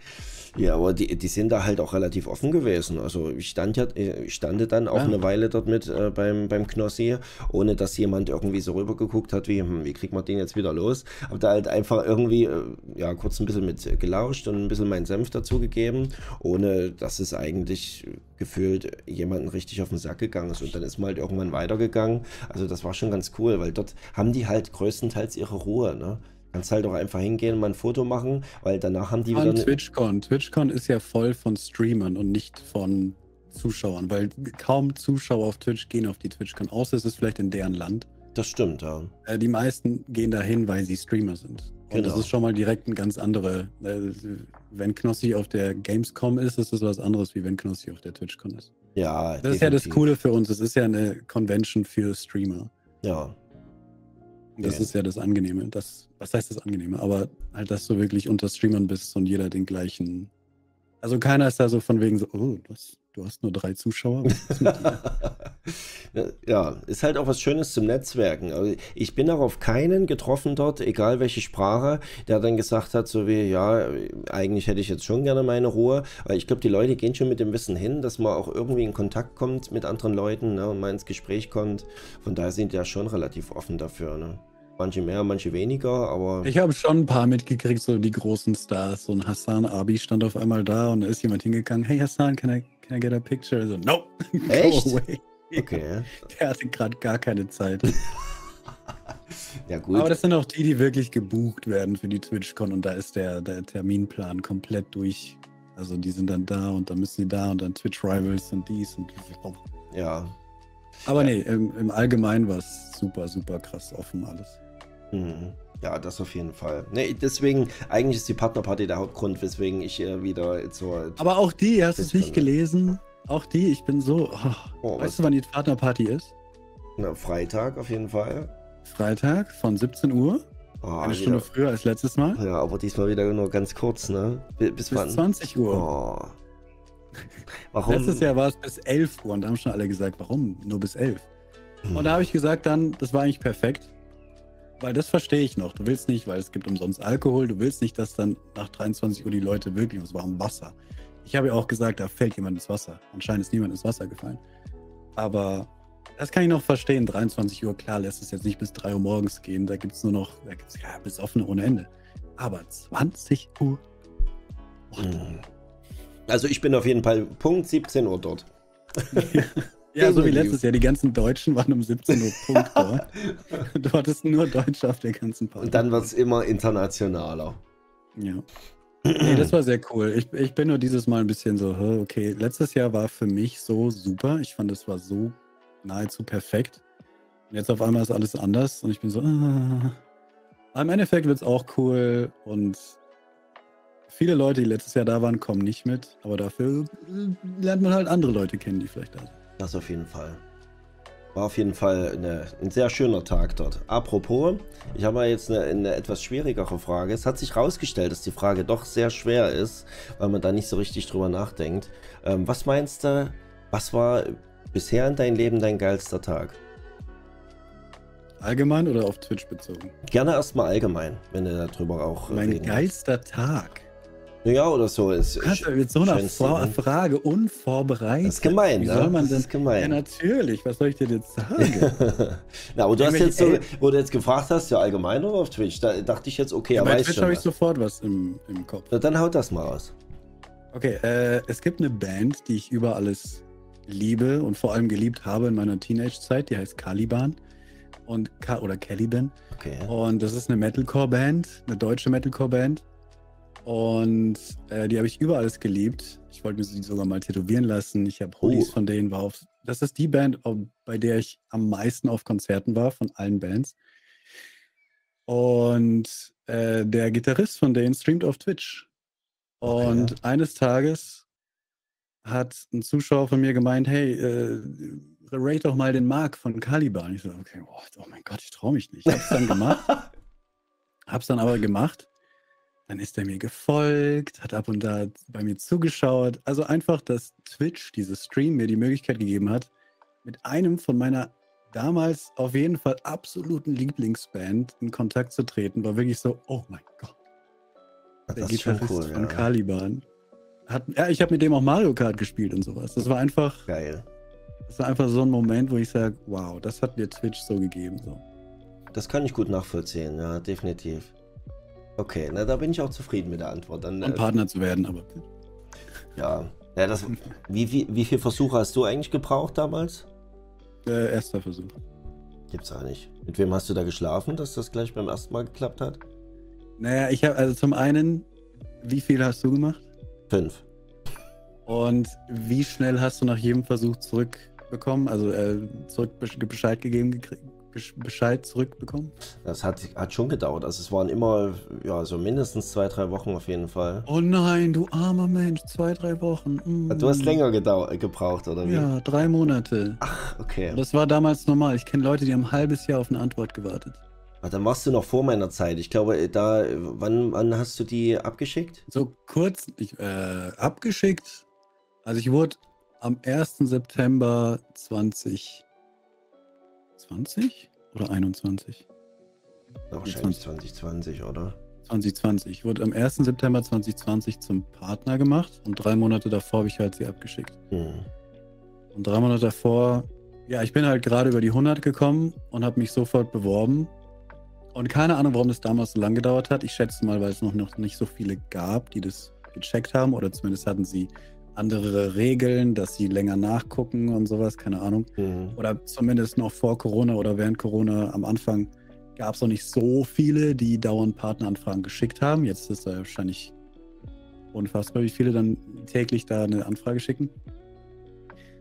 Ja, aber die, die sind da halt auch relativ offen gewesen. Also ich stand ja, ich stande dann auch ja. eine Weile dort mit äh, beim, beim Knossi, ohne dass jemand irgendwie so rübergeguckt hat, wie, hm, wie kriegt man den jetzt wieder los? Hab da halt einfach irgendwie, äh, ja, kurz ein bisschen mit gelauscht und ein bisschen meinen Senf dazugegeben, ohne dass es eigentlich gefühlt jemanden richtig auf den Sack gegangen ist. Und dann ist man halt irgendwann weitergegangen. Also das war schon ganz cool, weil dort haben die halt größtenteils ihre Ruhe, ne? Kannst halt auch einfach hingehen und mal ein Foto machen, weil danach haben die An wieder. ne- TwitchCon. TwitchCon ist ja voll von Streamern und nicht von Zuschauern, weil kaum Zuschauer auf Twitch gehen auf die TwitchCon, außer es ist vielleicht in deren Land. Das stimmt, ja. Äh, die meisten gehen dahin, weil sie Streamer sind. Und das Genau. ist schon mal direkt ein ganz andere. Äh, wenn Knossi auf der Gamescom ist, ist das was anderes, wie wenn Knossi auf der TwitchCon ist. Ja, Das ist ja das definitiv. Coole für uns. Es ist ja eine Convention für Streamer. Ja, das Ja. ist ja das Angenehme. Das, was heißt das Angenehme? Aber halt, dass du wirklich unter Streamern bist und jeder den gleichen. Also keiner ist da so von wegen so, oh, das, du hast nur drei Zuschauer. Ja, ist halt auch was Schönes zum Netzwerken. Also ich bin auch auf keinen getroffen dort, egal welche Sprache, der dann gesagt hat, so wie, ja, eigentlich hätte ich jetzt schon gerne meine Ruhe. Weil ich glaube, die Leute gehen schon mit dem Wissen hin, dass man auch irgendwie in Kontakt kommt mit anderen Leuten ne, und mal ins Gespräch kommt. Von daher sind die ja schon relativ offen dafür. Ne? Manche mehr, manche weniger, aber ich habe schon ein paar mitgekriegt, so die großen Stars. So ein Hassan Abi stand auf einmal da und da ist jemand hingegangen. Hey Hassan, can I, can I get a picture? So, no, Echt? go away. okay. Der hatte gerade gar keine Zeit. Ja, gut. Aber das sind auch die, die wirklich gebucht werden für die TwitchCon und da ist der, der Terminplan komplett durch. Also die sind dann da und dann müssen die da und dann Twitch Rivals und dies und ja. Aber nee, im, im Allgemeinen war es super, super krass offen alles. Mhm. Ja, das auf jeden Fall. Nee, deswegen, eigentlich ist die Partnerparty der Hauptgrund, weswegen ich äh, wieder zur. Aber auch die, hast du es nicht gelesen? Auch die, ich bin so. Oh, Oh, weißt du, wann die Partnerparty ist? Na, Freitag auf jeden Fall. Freitag von 17 Uhr. Oh, Eine Stunde wieder, früher als letztes Mal. ja, aber diesmal wieder nur ganz kurz, ne? Bi- Bis, Bis wann? 20 Uhr. Oh. Warum? Letztes Jahr war es bis 11 Uhr und da haben schon alle gesagt, warum nur bis 11? Hm. Und da habe ich gesagt dann, das war eigentlich perfekt. Weil das verstehe ich noch. Du willst nicht, weil es gibt umsonst Alkohol, du willst nicht, dass dann nach 23 Uhr die Leute wirklich, es war um Wasser. Ich habe ja auch gesagt, da fällt jemand ins Wasser. Anscheinend ist niemand ins Wasser gefallen. Aber das kann ich noch verstehen. 23 Uhr, klar, lässt es jetzt nicht bis 3 Uhr morgens gehen. Da gibt es nur noch, da gibt's ja Besoffene ohne Ende. Aber 20 Uhr. Hm. Also ich bin auf jeden Fall Punkt 17 Uhr dort. Ja, so wie letztes Jahr. Die ganzen Deutschen waren um 17 Uhr Punkt. Du hattest nur Deutsche auf der ganzen Party. Und dann wird es immer internationaler. Ja. Nee, das war sehr cool. Ich, ich bin nur dieses Mal ein bisschen so, okay, letztes Jahr war für mich so super. Ich fand, es war so nahezu perfekt. Und jetzt auf einmal ist alles anders und ich bin so, ah. Aber im Endeffekt wird es auch cool und viele Leute, die letztes Jahr da waren, kommen nicht mit. Aber dafür lernt man halt andere Leute kennen, die vielleicht da sind. Das auf jeden Fall. War auf jeden Fall eine, ein sehr schöner Tag dort. Apropos, ich habe mal jetzt eine, eine etwas schwierigere Frage. Es hat sich herausgestellt, dass die Frage doch sehr schwer ist, weil man da nicht so richtig drüber nachdenkt. Ähm, was meinst du, was war bisher in deinem Leben dein geilster Tag? Allgemein oder auf Twitch bezogen? Gerne erstmal allgemein, wenn du darüber auch Mein geilster Tag. Ja, oder so. Ist, Kannst du mit so einer Fra? Frage unvorbereitet? Das ist gemein, Wie ne? soll man Das denn? ist Ja, gemein. natürlich. Was soll ich dir jetzt sagen? Na, aber du hast jetzt so, El- wo du jetzt gefragt hast, ja allgemein oder auf Twitch, da dachte ich jetzt, okay, er Bei weiß Twitch habe ich sofort was im, im Kopf. Na, dann haut das mal aus. Okay, äh, es gibt eine Band, die ich über alles liebe und vor allem geliebt habe in meiner Teenage-Zeit. Die heißt Caliban und Ka oder Caliban. Okay. Und das ist eine Metalcore-Band, eine deutsche Metalcore-Band. Und äh, die habe ich über alles geliebt. Ich wollte mir sie sogar mal tätowieren lassen. Ich habe Hoodies Oh. von denen war auf. Das ist die Band, bei der ich am meisten auf Konzerten war von allen Bands. Und äh, der Gitarrist von denen streamt auf Twitch. Und eines Tages hat ein Zuschauer von mir gemeint, hey, äh, rate doch mal den Mark von Caliban. Ich so, okay, oh, oh mein Gott, ich traue mich nicht. Ich hab's dann gemacht. Hab's dann aber gemacht. Dann ist er mir gefolgt, hat ab und da bei mir zugeschaut. Also einfach, dass Twitch, dieses Stream, mir die Möglichkeit gegeben hat, mit einem von meiner damals auf jeden Fall absoluten Lieblingsband in Kontakt zu treten, war wirklich so, oh mein Gott, der das ist schon Gitarrist cool, von ja. Caliban. Hat, ja, ich habe mit dem auch Mario Kart gespielt und sowas. Das war einfach, Geil. das war einfach so ein Moment, wo ich sage, wow, das hat mir Twitch so gegeben. So. Das kann ich gut nachvollziehen, ja, definitiv. Okay, na, da bin ich auch zufrieden mit der Antwort. Dann, Und äh, Partner zu werden, aber ja. ja das, wie, wie, wie viele Versuche hast du eigentlich gebraucht damals? äh, erster Versuch. Gibt's auch nicht. Mit wem hast du da geschlafen, dass das gleich beim ersten Mal geklappt hat? Naja, ich habe also zum einen, wie viel hast du gemacht? Fünf. Und wie schnell hast du nach jedem Versuch zurückbekommen, also äh, zurück Bescheid gegeben, gekriegt? Bescheid zurückbekommen? Das hat, hat schon gedauert. Also es waren immer, ja, so mindestens zwei, drei Wochen auf jeden Fall. Oh nein, du armer Mensch, zwei, drei Wochen. Mm. Du hast länger gebraucht, oder wie? Ja, drei Monate. Ach, okay. Das war damals normal. Ich kenne Leute, die haben ein halbes Jahr auf eine Antwort gewartet. Ach, dann warst du noch vor meiner Zeit. Ich glaube, da, wann, wann hast du die abgeschickt? So kurz, ich, äh, abgeschickt. Also ich wurde am 1. September 20 20 oder 21? Wahrscheinlich 2020, oder? 2020. Ich wurde am 1. September 2020 zum Partner gemacht und drei Monate davor habe ich halt sie abgeschickt. Mhm. Und drei Monate davor, ja, ich bin halt gerade über die 100 gekommen und habe mich sofort beworben. Und keine Ahnung, warum das damals so lange gedauert hat. Ich schätze mal, weil es noch, noch nicht so viele gab, die das gecheckt haben oder zumindest hatten sie andere Regeln, dass sie länger nachgucken und sowas, keine Ahnung. Mhm. Oder zumindest noch vor Corona oder während Corona am Anfang gab es noch nicht so viele, die dauernd Partneranfragen geschickt haben. Jetzt ist da wahrscheinlich unfassbar, wie viele dann täglich da eine Anfrage schicken.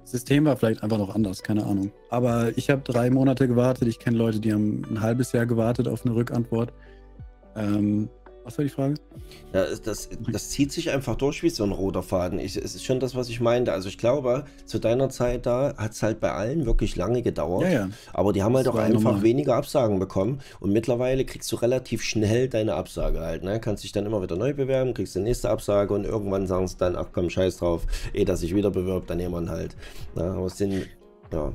Das System war vielleicht einfach noch anders, keine Ahnung. Aber ich habe drei Monate gewartet. Ich kenne Leute, die haben ein halbes Jahr gewartet auf eine Rückantwort. Ähm, was war die Frage? Ja, das, das zieht sich einfach durch wie so ein roter Faden. Ich, es ist schon das, was ich meinte. Also ich glaube, zu deiner Zeit da hat es halt bei allen wirklich lange gedauert. Ja, ja. Aber die haben halt das auch einfach normal. weniger Absagen bekommen. Und mittlerweile kriegst du relativ schnell deine Absage halt. Ne? Kannst dich dann immer wieder neu bewerben, kriegst die nächste Absage und irgendwann sagen sie dann, ach komm, scheiß drauf, eh, dass ich wieder bewirbt, dann jemand halt. Ne? Aber es sind, ja,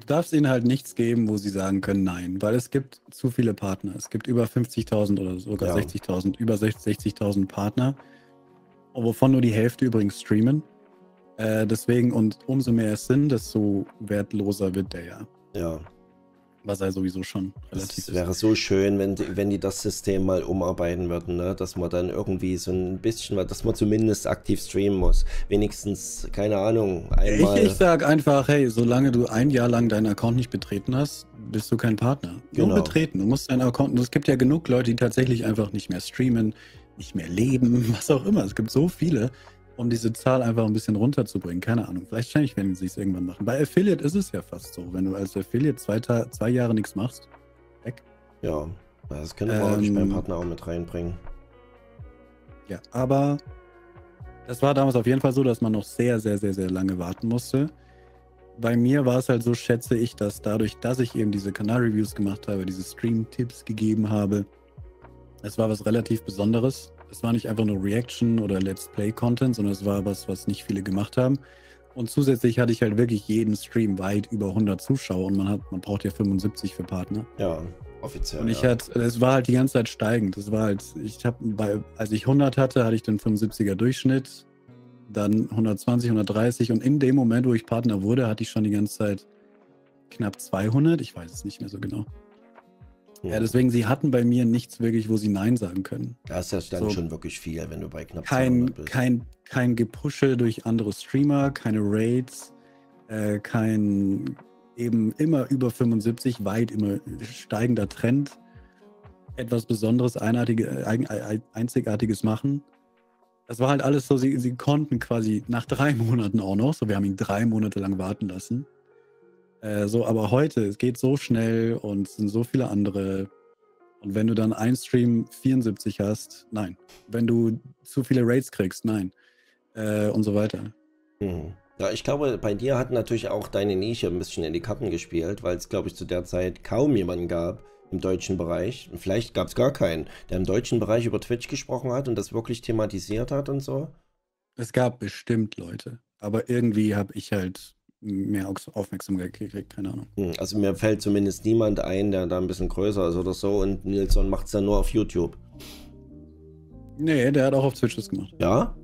Du darfst ihnen halt nichts geben, wo sie sagen können Nein, weil es gibt zu viele Partner. Es gibt über 50.000 oder sogar ja. 60.000, über 60.000 Partner, wovon nur die Hälfte übrigens streamen. Äh, deswegen, und umso mehr es sind, desto wertloser wird der ja. Ja was er sowieso schon relativ Es wäre so schön, wenn die, wenn die das System mal umarbeiten würden, ne? dass man dann irgendwie so ein bisschen, dass man zumindest aktiv streamen muss. Wenigstens, keine Ahnung, einmal. Ich, ich sag einfach, hey, solange du ein Jahr lang deinen Account nicht betreten hast, bist du kein Partner. Nur genau. betreten. Du musst deinen Account, es gibt ja genug Leute, die tatsächlich einfach nicht mehr streamen, nicht mehr leben, was auch immer. Es gibt so viele um diese Zahl einfach ein bisschen runterzubringen. Keine Ahnung. Vielleicht wahrscheinlich werden sie es irgendwann machen. Bei Affiliate ist es ja fast so. Wenn du als Affiliate zwei, zwei Jahre nichts machst, weg. Ja, das könnte man ähm, beim Partner auch mit reinbringen. Ja, aber das war damals auf jeden Fall so, dass man noch sehr, sehr, sehr, sehr lange warten musste. Bei mir war es halt so, schätze ich, dass dadurch, dass ich eben diese Kanal-Reviews gemacht habe, diese Stream-Tipps gegeben habe, es war was relativ Besonderes es war nicht einfach nur Reaction oder Let's Play-Content, sondern es war was, was nicht viele gemacht haben. Und zusätzlich hatte ich halt wirklich jeden Stream weit über 100 Zuschauer und man hat, man braucht ja 75 für Partner. Ja, offiziell. Und ich ja. hatte, es war halt die ganze Zeit steigend. Das war halt, ich habe bei, als ich 100 hatte, hatte ich den 75er Durchschnitt, dann 120, 130 und in dem Moment, wo ich Partner wurde, hatte ich schon die ganze Zeit knapp 200. Ich weiß es nicht mehr so genau. Ja, deswegen, sie hatten bei mir nichts wirklich, wo sie Nein sagen können. Das ist dann so, schon wirklich viel, wenn du bei knapp kein, bist. Kein, kein Gepushe durch andere Streamer, keine Raids, äh, kein eben immer über 75, weit immer steigender Trend. Etwas Besonderes, einartige, einzigartiges machen. Das war halt alles so, sie, sie konnten quasi nach drei Monaten auch noch, so wir haben ihn drei Monate lang warten lassen, äh, so, aber heute, es geht so schnell und es sind so viele andere. Und wenn du dann ein Stream 74 hast, nein. Wenn du zu viele Raids kriegst, nein. Äh, und so weiter. Mhm. Ja, ich glaube, bei dir hat natürlich auch deine Nische ein bisschen in die Karten gespielt, weil es, glaube ich, zu der Zeit kaum jemanden gab im deutschen Bereich. Vielleicht gab es gar keinen, der im deutschen Bereich über Twitch gesprochen hat und das wirklich thematisiert hat und so. Es gab bestimmt Leute, aber irgendwie habe ich halt mehr Aufmerksamkeit gekriegt, keine Ahnung. Hm, also mir fällt zumindest niemand ein, der da ein bisschen größer ist oder so und Nilsson macht es dann nur auf YouTube. Nee, der hat auch auf Twitch das gemacht. Ja?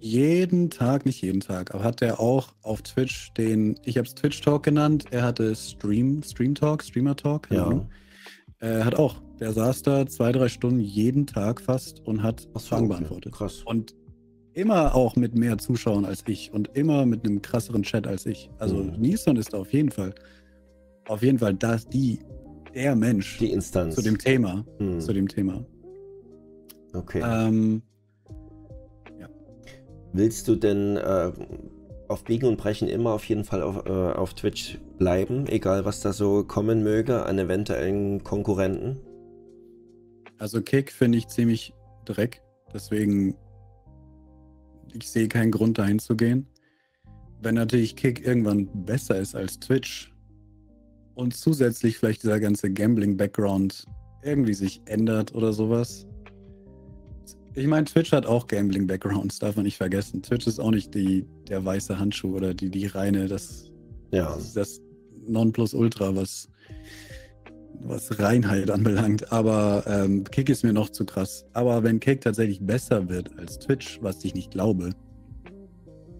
Jeden Tag, nicht jeden Tag, aber hat der auch auf Twitch den, ich habe es Twitch Talk genannt, er hatte Stream, Stream Talk, Streamer Talk, ja. Ahnung. Äh, hat auch, der saß da zwei, drei Stunden jeden Tag fast und hat Fragen okay. beantwortet. Krass. Und immer auch mit mehr Zuschauern als ich und immer mit einem krasseren Chat als ich. Also mhm. Nilsson ist auf jeden Fall, auf jeden Fall das, die, der Mensch die Instanz zu dem Thema, mhm. zu dem Thema. Okay. Ähm, Willst du denn äh, auf Biegen und Brechen immer auf jeden Fall auf, äh, auf Twitch bleiben, egal was da so kommen möge an eventuellen Konkurrenten? also Kick finde ich ziemlich Dreck. Deswegen, ich sehe keinen Grund dahin zu gehen. Wenn natürlich Kick irgendwann besser ist als Twitch und zusätzlich vielleicht dieser ganze Gambling-Background irgendwie sich ändert oder sowas. Ich meine, Twitch hat auch Gambling-Backgrounds, darf man nicht vergessen. Twitch ist auch nicht die, der weiße Handschuh oder die, die reine, das, Ja. das, das Nonplusultra, was, was Reinheit anbelangt. Aber ähm, Kick ist mir noch zu krass. Aber wenn Kick tatsächlich besser wird als Twitch, was ich nicht glaube,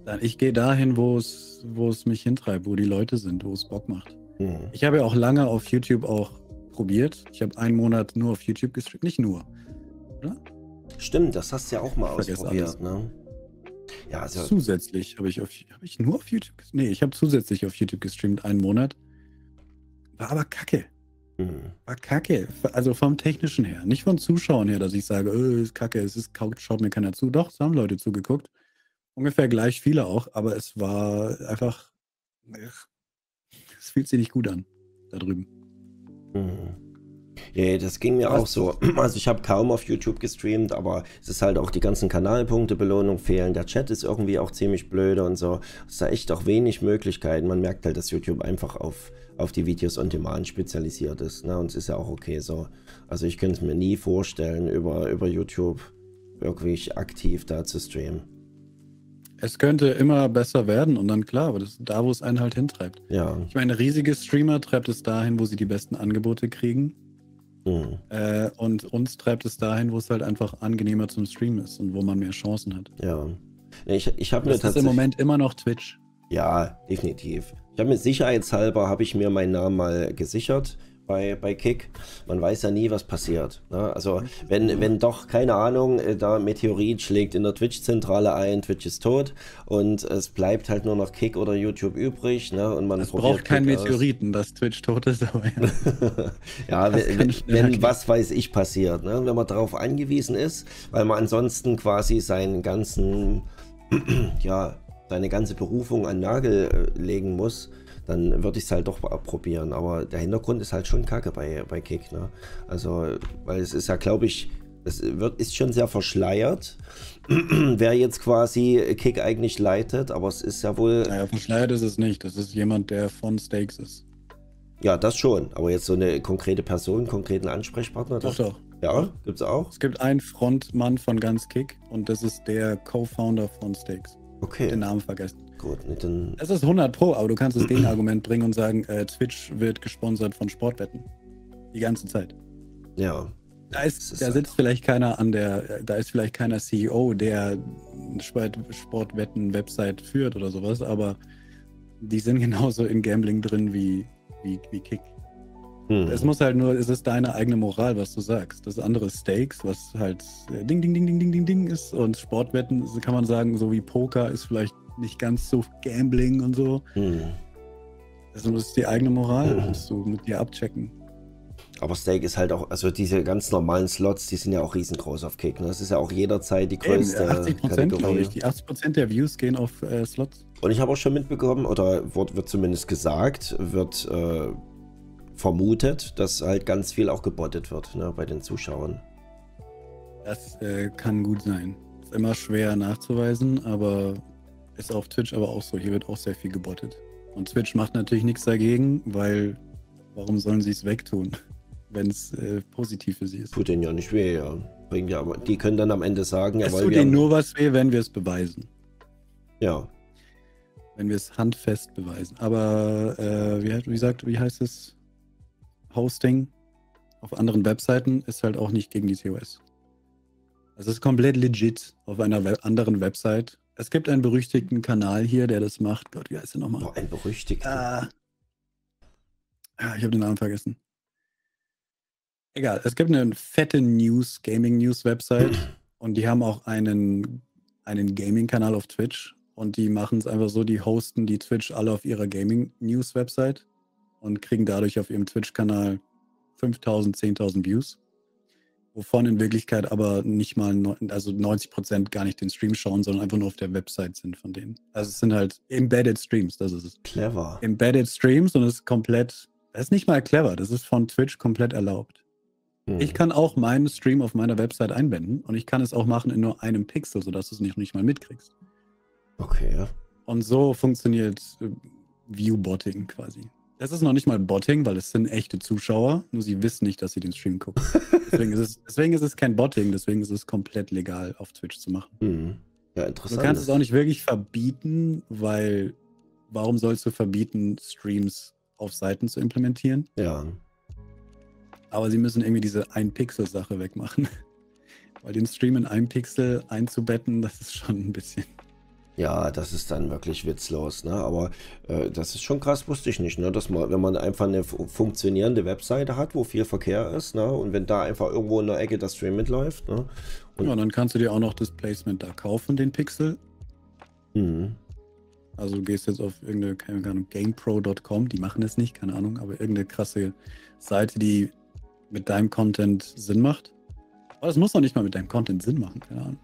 dann ich gehe dahin, wo es, wo es mich hintreibt, wo die Leute sind, wo es Bock macht. Hm. Ich habe ja auch lange auf YouTube auch probiert. Ich habe einen Monat nur auf YouTube gestreamt. Nicht nur. Stimmt, das hast du ja auch mal Ich ausprobiert, ne? Ja, also Zusätzlich habe ich auf habe ich nur auf YouTube. Nee, ich habe zusätzlich auf YouTube gestreamt einen Monat. War aber kacke. Hm. War kacke. Also vom technischen her. Nicht von Zuschauern her, dass ich sage, äh, ist kacke, es ist kaut- schaut mir keiner zu. Doch, es haben Leute zugeguckt. Ungefähr gleich viele auch, aber es war einfach. ach, Es fühlt sich nicht gut an. Da drüben. Mhm. Ja, das ging mir Was- auch so. Also ich habe kaum auf YouTube gestreamt, aber es ist halt auch die ganzen Kanalpunkte, Belohnung fehlen. Der Chat ist irgendwie auch ziemlich blöde und so. Es ist da echt auch wenig Möglichkeiten. Man merkt halt, dass YouTube einfach auf, auf die Videos on Demand spezialisiert ist. Ne? Und es ist ja auch okay so. Also ich könnte es mir nie vorstellen, über, über YouTube wirklich aktiv da zu streamen. Es könnte immer besser werden und dann klar, aber das ist da, wo es einen halt hintreibt. Ja. Ich meine, riesige Streamer treibt es dahin, wo sie die besten Angebote kriegen. Mhm. Äh, und uns treibt es dahin, wo es halt einfach angenehmer zum Streamen ist und wo man mehr Chancen hat. Ja. Ich, ich habe mir Das ist im tatsächlich. Moment immer noch Twitch. Ja, definitiv. Ich habe mir sicherheitshalber habe ich mir meinen Namen mal gesichert bei, bei Kick. Man weiß ja nie, was passiert. Ne? Also wenn, wenn doch, keine Ahnung, äh, da Meteorit schlägt in der Twitch-Zentrale ein, Twitch ist tot und es bleibt halt nur noch Kick oder YouTube übrig. Ne? Und man Es probiert braucht keinen. Meteoriten, dass Twitch tot ist, aber ja. ja, Das wenn, wenn, was weiß ich passiert, ne? wenn man darauf angewiesen ist, weil man ansonsten quasi seinen ganzen, ja, seine ganze Berufung an Nagel äh, legen muss, dann würde ich es halt doch probieren. Aber der Hintergrund ist halt schon kacke bei, bei Kick. Ne? Also, weil es ist ja, glaube ich, es wird, ist schon sehr verschleiert, wer jetzt quasi Kick eigentlich leitet, aber es ist ja wohl, Naja, verschleiert ist es nicht. Das ist jemand, der von Stakes ist. ja, das schon. Aber jetzt so eine konkrete Person, einen konkreten Ansprechpartner, Doch, das, doch. ja, gibt's auch? Es gibt einen Frontmann von ganz Kick und das ist der Co-Founder von Stakes. Okay. Den Namen vergessen. Gut, dann. Es ist 100 Pro, aber du kannst das Gegenargument bringen und sagen, äh, Twitch wird gesponsert von Sportwetten. Die ganze Zeit. Ja. Da, ist, da halt- sitzt vielleicht keiner an der, da ist vielleicht keiner CEO, der Sportwetten-Website führt oder sowas, aber die sind genauso im Gambling drin wie, wie, wie Kick. Hm. Es muss halt nur, es ist deine eigene Moral, was du sagst. Das andere Stakes, was halt äh, Ding, Ding, Ding, Ding, Ding, Ding, Ding ist. Und Sportwetten, kann man sagen, so wie Poker ist vielleicht nicht ganz so Gambling und so. Hm. Das ist die eigene Moral, Mhm. musst du mit dir abchecken. Aber Stake ist halt auch, also diese ganz normalen Slots, die sind ja auch riesengroß auf Kick. Ne? Das ist ja auch jederzeit die Eben, größte 80 Prozent, glaube Kategorie. ich. Die 80 Prozent der Views gehen auf äh, Slots. Und ich habe auch schon mitbekommen, oder wird, wird zumindest gesagt, wird äh, vermutet, dass halt ganz viel auch gebottet wird ne, bei den Zuschauern. Das äh, kann gut sein. Ist immer schwer nachzuweisen, aber ist auf Twitch aber auch so. Hier wird auch sehr viel gebottet. Und Twitch macht natürlich nichts dagegen, weil warum sollen sie es wegtun, wenn es äh, positiv für sie ist? Tut denen ja nicht weh, ja. Bringt ja die können dann am Ende sagen, es jawohl, tut wir ihnen nur was weh, wenn wir es beweisen. ja, Wenn wir es handfest beweisen. Aber äh, wie, wie sagt, wie heißt es? Hosting auf anderen Webseiten ist halt auch nicht gegen die TOS. Es ist komplett legit auf einer We anderen Website. Es gibt einen berüchtigten Kanal hier, der das macht. Gott, wie heißt der nochmal? boah, ein berüchtigter. Ah. Ah, ich habe den Namen vergessen. Egal, es gibt eine fette News, Gaming News Website und die haben auch einen, einen Gaming-Kanal auf Twitch und die machen es einfach so, die hosten die Twitch alle auf ihrer Gaming News Website und kriegen dadurch auf ihrem Twitch-Kanal 5000, 10.000 Views. Wovon in Wirklichkeit aber nicht mal, also 90 Prozent gar nicht den Stream schauen, sondern einfach nur auf der Website sind von denen. Also es sind halt Embedded Streams, das ist es. Clever. Embedded Streams und es ist komplett, das ist nicht mal clever, das ist von Twitch komplett erlaubt. Hm. Ich kann auch meinen Stream auf meiner Website einbinden und ich kann es auch machen in nur einem Pixel, sodass du es nicht, nicht mal mitkriegst. Okay, ja. Und so funktioniert äh, Viewbotting quasi. Es ist noch nicht mal Botting, weil es sind echte Zuschauer, nur sie wissen nicht, dass sie den Stream gucken. deswegen, ist es, deswegen ist es kein Botting, deswegen ist es komplett legal auf Twitch zu machen. Mhm. Ja, interessant. Du kannst es auch nicht wirklich verbieten, weil warum sollst du verbieten, Streams auf Seiten zu implementieren? Ja. Aber sie müssen irgendwie diese Ein-Pixel-Sache wegmachen. weil den Stream in einem Pixel einzubetten, das ist schon ein bisschen ja, das ist dann wirklich witzlos, ne? Aber äh, das ist schon krass, wusste ich nicht, ne? Dass man, wenn man einfach eine funktionierende Webseite hat, wo viel Verkehr ist, ne? Und wenn da einfach irgendwo in der Ecke das Stream mitläuft, ne? Und ja, dann kannst du dir auch noch das Placement da kaufen, den Pixel. Mhm. Also du gehst jetzt auf irgendeine, keine Ahnung, GamePro.com, die machen es nicht, keine Ahnung, aber irgendeine krasse Seite, die mit deinem Content Sinn macht. Aber es muss doch nicht mal mit deinem Content Sinn machen, keine Ahnung.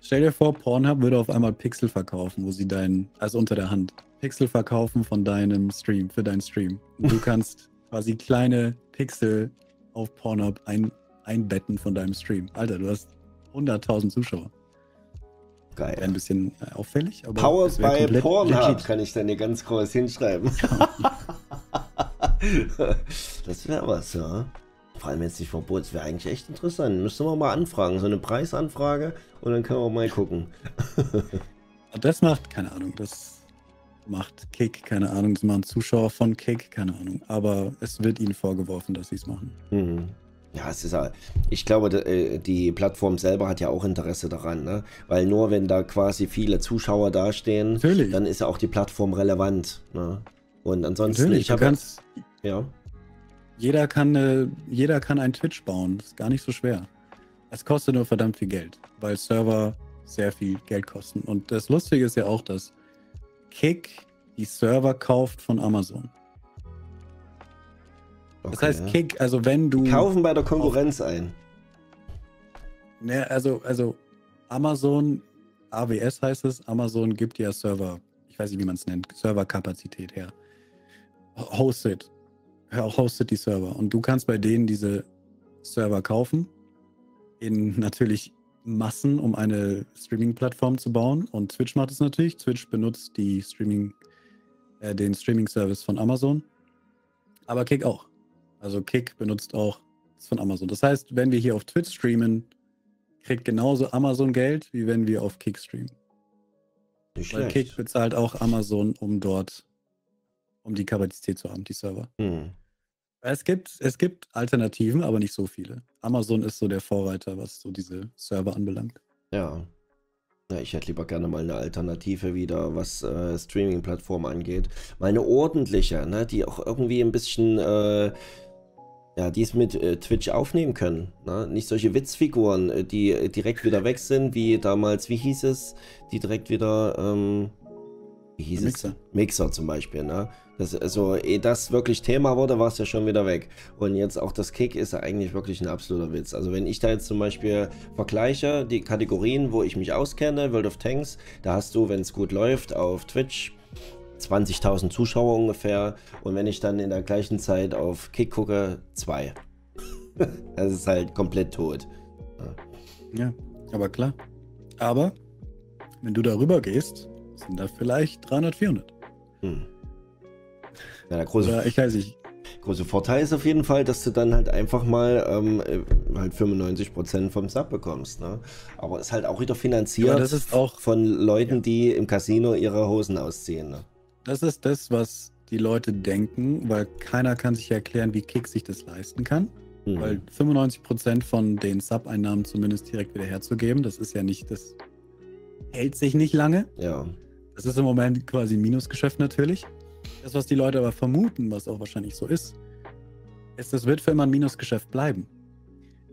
Stell dir vor, Pornhub würde auf einmal Pixel verkaufen, wo sie deinen, also unter der Hand, Pixel verkaufen von deinem Stream, für deinen Stream. Und du kannst quasi kleine Pixel auf Pornhub ein, einbetten von deinem Stream. Alter, du hast 100.000 Zuschauer. Geil. ein bisschen äh, auffällig. Aber Powered by Pornhub kann ich dann hier ganz groß hinschreiben. das wäre was, ja. Vor allem jetzt nicht verboten, das wäre eigentlich echt interessant. Müsste man mal anfragen, so eine Preisanfrage und dann können wir mal gucken. das macht, keine Ahnung, das macht Kick, keine Ahnung, das machen Zuschauer von Kick, keine Ahnung. Aber es wird ihnen vorgeworfen, dass sie es machen. Mhm. Ja, es ist ich glaube, äh, die Plattform selber hat ja auch Interesse daran, ne? Weil nur wenn da quasi viele Zuschauer dastehen, Natürlich. dann ist ja auch die Plattform relevant. Ne? Und ansonsten, Natürlich, ich habe ja. Jeder kann, äh, jeder kann einen Twitch bauen. Das ist gar nicht so schwer. Es kostet nur verdammt viel Geld, weil Server sehr viel Geld kosten. Und das Lustige ist ja auch, dass Kick die Server kauft von Amazon. Okay, das heißt, Kick, also wenn du. Die kaufen bei der Konkurrenz auf, ein. Ne, also, also Amazon, AWS heißt es, Amazon gibt ja Server, ich weiß nicht, wie man es nennt, Serverkapazität her. Hosted hostet die Server. Und du kannst bei denen diese Server kaufen. In natürlich Massen, um eine Streaming-Plattform zu bauen. Und Twitch macht es natürlich. Twitch benutzt die Streaming, äh, den Streaming-Service von Amazon. Aber Kick auch. Also Kick benutzt auch das von Amazon. Das heißt, wenn wir hier auf Twitch streamen, kriegt genauso Amazon Geld, wie wenn wir auf Kick streamen. Nicht Weil schlecht. Kick bezahlt auch Amazon, um dort um die Kapazität zu haben, die Server. Hm. Es gibt, es gibt Alternativen, aber nicht so viele. Amazon ist so der Vorreiter, was so diese Server anbelangt. Ja. Ja, ich hätte lieber gerne mal eine Alternative wieder, was äh, Streaming-Plattformen angeht. Mal eine ordentliche, ne, die auch irgendwie ein bisschen, äh, ja, die es mit äh, Twitch aufnehmen können. Ne? Nicht solche Witzfiguren, äh, die äh, direkt wieder weg sind, wie damals, wie hieß es, die direkt wieder, ähm, wie hieß Mixer. es? Mixer zum Beispiel, ne? Das, also, ehe das wirklich Thema wurde, war es ja schon wieder weg. Und jetzt auch das Kick ist ja eigentlich wirklich ein absoluter Witz. Also, wenn ich da jetzt zum Beispiel vergleiche, die Kategorien, wo ich mich auskenne, World of Tanks, da hast du, wenn es gut läuft, auf Twitch 20.000 Zuschauer ungefähr. Und wenn ich dann in der gleichen Zeit auf Kick gucke, zwei. das ist halt komplett tot. Ja. ja, aber klar. Aber, wenn du darüber gehst, sind da vielleicht 300, 400. Hm. Ja, der große, Oder ich weiß nicht. große Vorteil ist auf jeden Fall, dass du dann halt einfach mal ähm, äh, halt 95% vom Sub bekommst. Ne? Aber ist halt auch wieder finanziert das ist auch, von Leuten, ja. die im Casino ihre Hosen ausziehen. Ne? Das ist das, was die Leute denken, weil keiner kann sich erklären, wie Kick sich das leisten kann. Mhm. Weil 95% von den Sub-Einnahmen zumindest direkt wieder herzugeben, das ist ja nicht, das hält sich nicht lange. Ja. Das ist im Moment quasi ein Minusgeschäft natürlich. Das, was die Leute aber vermuten, was auch wahrscheinlich so ist, ist, das wird für immer ein Minusgeschäft bleiben.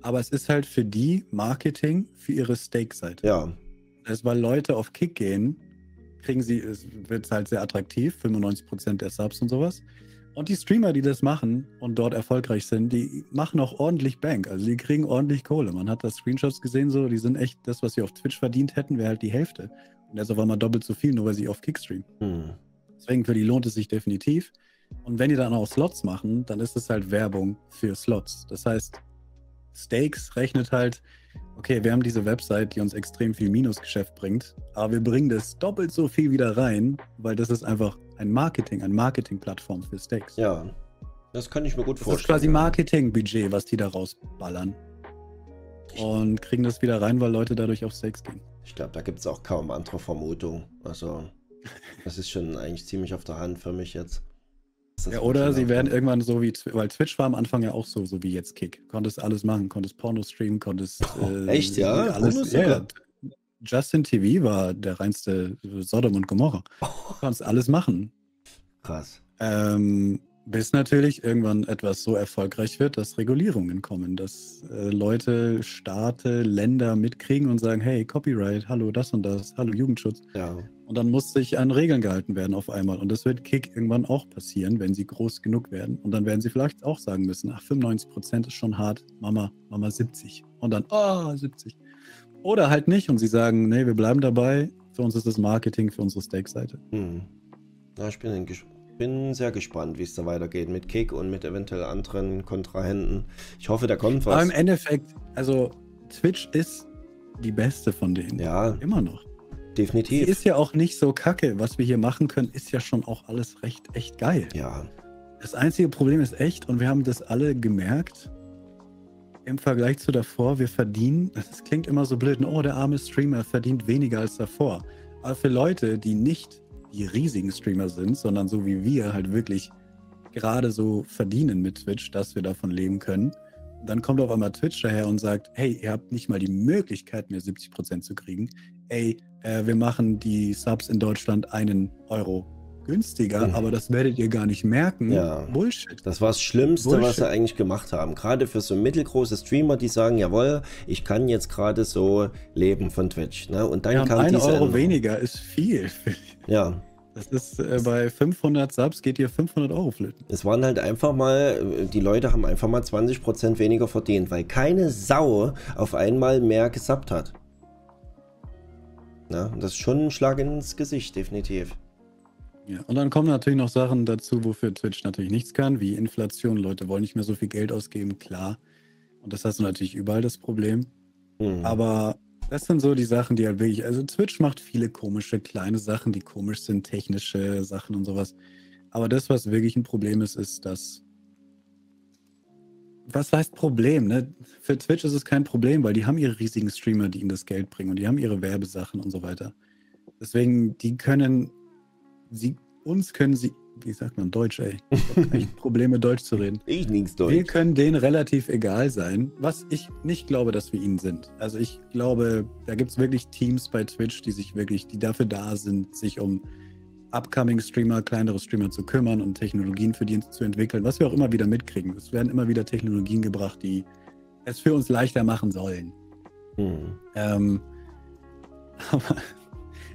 Aber es ist halt für die Marketing für ihre Stake-Seite. Ja. Das ist, weil Leute auf Kick gehen, kriegen sie, es wird halt sehr attraktiv, 95% der Subs und sowas. Und die Streamer, die das machen und dort erfolgreich sind, die machen auch ordentlich Bank. Also die kriegen ordentlich Kohle. Man hat das Screenshots gesehen, so, die sind echt, das, was sie auf Twitch verdient hätten, wäre halt die Hälfte. Und das ist auf einmal doppelt so viel, nur weil sie auf Kick streamen. Hm. Deswegen für die lohnt es sich definitiv. Und wenn die dann auch Slots machen, dann ist es halt Werbung für Slots. Das heißt, Stakes rechnet halt, okay, wir haben diese Website, die uns extrem viel Minusgeschäft bringt, aber wir bringen das doppelt so viel wieder rein, weil das ist einfach ein Marketing, eine Marketingplattform für Stakes. Ja, das kann ich mir gut vorstellen. Das ist quasi Marketingbudget, was die da rausballern. Und kriegen das wieder rein, weil Leute dadurch auf Stakes gehen. Ich glaube, da gibt es auch kaum andere Vermutungen. Also, das ist schon eigentlich ziemlich auf der Hand für mich jetzt. Ja, oder sie werden irgendwann so wie, weil Twitch war am Anfang ja auch so, so wie jetzt Kick. Konntest alles machen, konntest Porno streamen, konntest. Äh, Echt, ja? Alles, ja, ja. Justin TV war der reinste Sodom und Gomorra. Du konntest alles machen. Krass. Ähm, bis natürlich irgendwann etwas so erfolgreich wird, dass Regulierungen kommen, dass äh, Leute, Staate, Länder mitkriegen und sagen, hey, Copyright, hallo das und das, hallo Jugendschutz. Ja. Und dann muss sich an Regeln gehalten werden auf einmal. Und das wird Kick irgendwann auch passieren, wenn sie groß genug werden. Und dann werden sie vielleicht auch sagen müssen, ach, 95 Prozent ist schon hart, Mama, Mama 70. Und dann, oh, 70. Oder halt nicht und sie sagen, nee, wir bleiben dabei. Für uns ist das Marketing für unsere Steak-Seite. Hm. Ja, ich bin bin sehr gespannt, wie es da weitergeht mit Kick und mit eventuell anderen Kontrahenten. Ich hoffe, da kommt was. Aber im Endeffekt, also Twitch ist die beste von denen. Ja. Immer noch. Definitiv. Sie ist ja auch nicht so kacke. Was wir hier machen können, ist ja schon auch alles recht echt geil. Ja. Das einzige Problem ist echt, und wir haben das alle gemerkt, im Vergleich zu davor, wir verdienen, das klingt immer so blöd, oh, der arme Streamer verdient weniger als davor. Aber für Leute, die nicht die riesigen Streamer sind, sondern so wie wir halt wirklich gerade so verdienen mit Twitch, dass wir davon leben können. Dann kommt auf einmal Twitch daher und sagt, hey, ihr habt nicht mal die Möglichkeit, mir 70% zu kriegen. Ey, äh, wir machen die Subs in Deutschland einen Euro günstiger, mhm. aber das werdet ihr gar nicht merken. Ja. Bullshit. Das war das Schlimmste, Bullshit. was sie eigentlich gemacht haben. Gerade für so mittelgroße Streamer, die sagen, jawohl, ich kann jetzt gerade so leben von Twitch. Ne? Und dann ja, kam ein Euro Änderung. weniger ist viel. Ja. Das ist äh, bei 500 Subs geht hier 500 Euro flöten. Es waren halt einfach mal, die Leute haben einfach mal 20% weniger verdient, weil keine Sau auf einmal mehr gesubbt hat. Na, das ist schon ein Schlag ins Gesicht, definitiv. Ja, und dann kommen natürlich noch Sachen dazu, wofür Twitch natürlich nichts kann, wie Inflation. Leute wollen nicht mehr so viel Geld ausgeben, klar. Und das hast du natürlich überall das Problem. Mhm. Aber das sind so die Sachen, die halt wirklich, also Twitch macht viele komische kleine Sachen, die komisch sind, technische Sachen und sowas. Aber das, was wirklich ein Problem ist, ist, dass. Was heißt Problem? Ne? Für Twitch ist es kein Problem, weil die haben ihre riesigen Streamer, die ihnen das Geld bringen und die haben ihre Werbesachen und so weiter. Deswegen, die können, sie, uns können sie wie sagt man Deutsch, ey? Ich habe echt Probleme, Deutsch zu reden. Ich nix Deutsch. Wir können denen relativ egal sein, was ich nicht glaube, dass wir ihnen sind. Also ich glaube, da gibt es wirklich Teams bei Twitch, die sich wirklich, die dafür da sind, sich um upcoming Streamer, kleinere Streamer zu kümmern und Technologien für die zu entwickeln, was wir auch immer wieder mitkriegen. Es werden immer wieder Technologien gebracht, die es für uns leichter machen sollen. Hm. Ähm, aber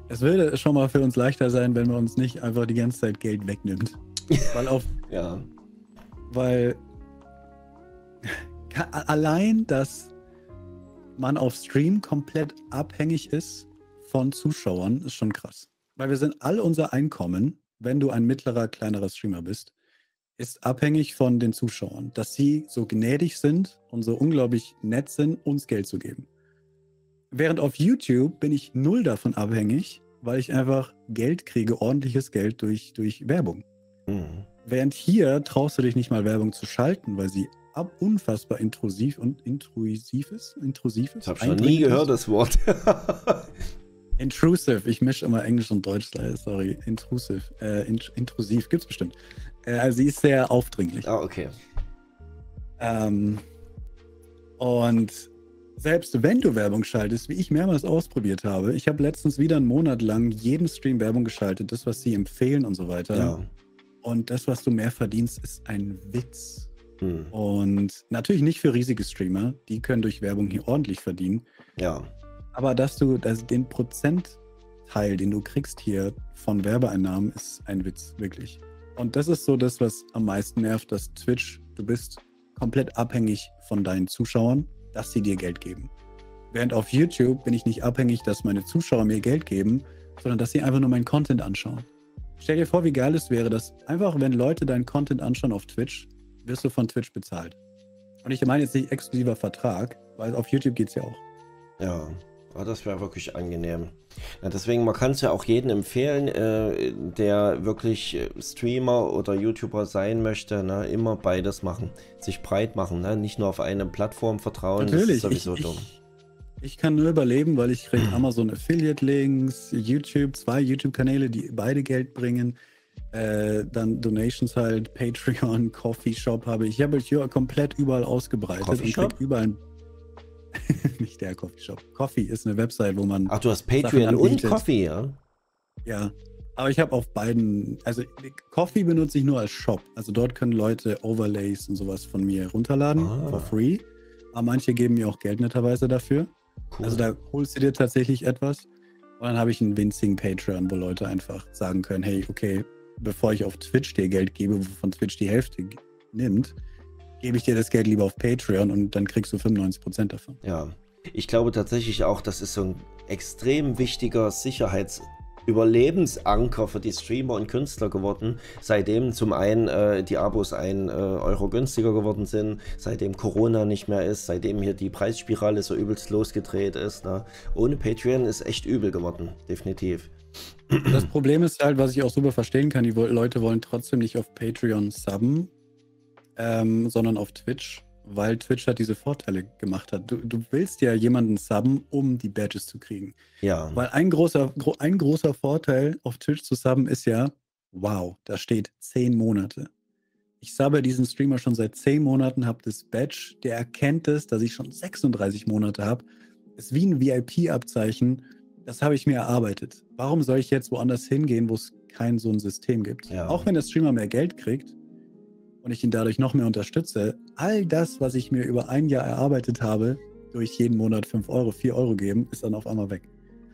es würde schon mal für uns leichter sein, wenn man uns nicht einfach die ganze Zeit Geld wegnimmt. Weil auf. ja. Weil allein, dass man auf Stream komplett abhängig ist von Zuschauern, ist schon krass. Weil wir sind all unser Einkommen, wenn du ein mittlerer, kleinerer Streamer bist, ist abhängig von den Zuschauern, dass sie so gnädig sind und so unglaublich nett sind, uns Geld zu geben. Während auf YouTube bin ich null davon abhängig, weil ich einfach Geld kriege, ordentliches Geld durch, durch Werbung. Mhm. Während hier traust du dich nicht mal Werbung zu schalten, weil sie ab unfassbar intrusiv und intrusiv ist. Intrusiv ist. Ich habe schon nie gehört, das Wort. Intrusive. Ich mische immer Englisch und Deutsch, sorry. Intrusive. Äh, int intrusiv gibt's bestimmt. Äh, also sie ist sehr aufdringlich. Ah, okay. Ähm, und selbst wenn du Werbung schaltest, wie ich mehrmals ausprobiert habe, ich habe letztens wieder einen Monat lang jeden Stream Werbung geschaltet, das, was sie empfehlen und so weiter. Ja. Und das, was du mehr verdienst, ist ein Witz. Hm. Und natürlich nicht für riesige Streamer, die können durch Werbung hier ordentlich verdienen. Ja. Aber dass du dass den Prozentteil, den du kriegst hier von Werbeeinnahmen, ist ein Witz, wirklich. Und das ist so das, was am meisten nervt, dass Twitch, du bist komplett abhängig von deinen Zuschauern, dass sie dir Geld geben. Während auf YouTube bin ich nicht abhängig, dass meine Zuschauer mir Geld geben, sondern dass sie einfach nur meinen Content anschauen. Stell dir vor, wie geil es wäre, dass einfach, wenn Leute deinen Content anschauen auf Twitch, wirst du von Twitch bezahlt. Und ich meine jetzt nicht exklusiver Vertrag, weil auf YouTube geht es ja auch. Ja, oh, das wäre wirklich angenehm. Ja, deswegen, man kann es ja auch jedem empfehlen, äh, der wirklich äh, Streamer oder YouTuber sein möchte, ne, immer beides machen. Sich breit machen, ne? nicht nur auf eine Plattform vertrauen. Natürlich, das ist sowieso ich, dumm. Ich, ich kann nur überleben, weil ich kriege Amazon Affiliate Links, YouTube, zwei YouTube-Kanäle, die beide Geld bringen. Äh, dann Donations halt, Patreon, Coffee Shop habe ich. Ich habe hier komplett überall ausgebreitet und überall nicht der Coffee Shop. Coffee ist eine Website, wo man. Ach, du hast Patreon und Coffee, ja? Ja. Aber ich habe auf beiden, also Coffee benutze ich nur als Shop. Also dort können Leute Overlays und sowas von mir runterladen, ah. for free. Aber manche geben mir auch Geld netterweise dafür. Cool. Also da holst du dir tatsächlich etwas. Und dann habe ich einen winzigen Patreon, wo Leute einfach sagen können, hey, okay, bevor ich auf Twitch dir Geld gebe, wovon Twitch die Hälfte nimmt, gebe ich dir das Geld lieber auf Patreon und dann kriegst du 95% davon. Ja, ich glaube tatsächlich auch, das ist so ein extrem wichtiger Sicherheits- Überlebensanker für die Streamer und Künstler geworden, seitdem zum einen äh, die Abos ein äh, Euro günstiger geworden sind, seitdem Corona nicht mehr ist, seitdem hier die Preisspirale so übelst losgedreht ist. Ne? Ohne Patreon ist echt übel geworden, definitiv. Das Problem ist halt, was ich auch super verstehen kann, die Leute wollen trotzdem nicht auf Patreon subben, ähm, sondern auf Twitch weil Twitch halt diese Vorteile gemacht hat. Du, du willst ja jemanden subben, um die Badges zu kriegen. Ja. Weil ein großer, ein großer Vorteil auf Twitch zu subben ist ja, wow, da steht zehn Monate. Ich subbe diesen Streamer schon seit zehn Monaten, habe das Badge, der erkennt es, dass ich schon 36 Monate habe. Ist wie ein VIP-Abzeichen. Das habe ich mir erarbeitet. Warum soll ich jetzt woanders hingehen, wo es kein so ein System gibt? Ja. Auch wenn der Streamer mehr Geld kriegt, und ich ihn dadurch noch mehr unterstütze, all das, was ich mir über ein Jahr erarbeitet habe, durch jeden Monat 5 Euro, 4 Euro geben, ist dann auf einmal weg.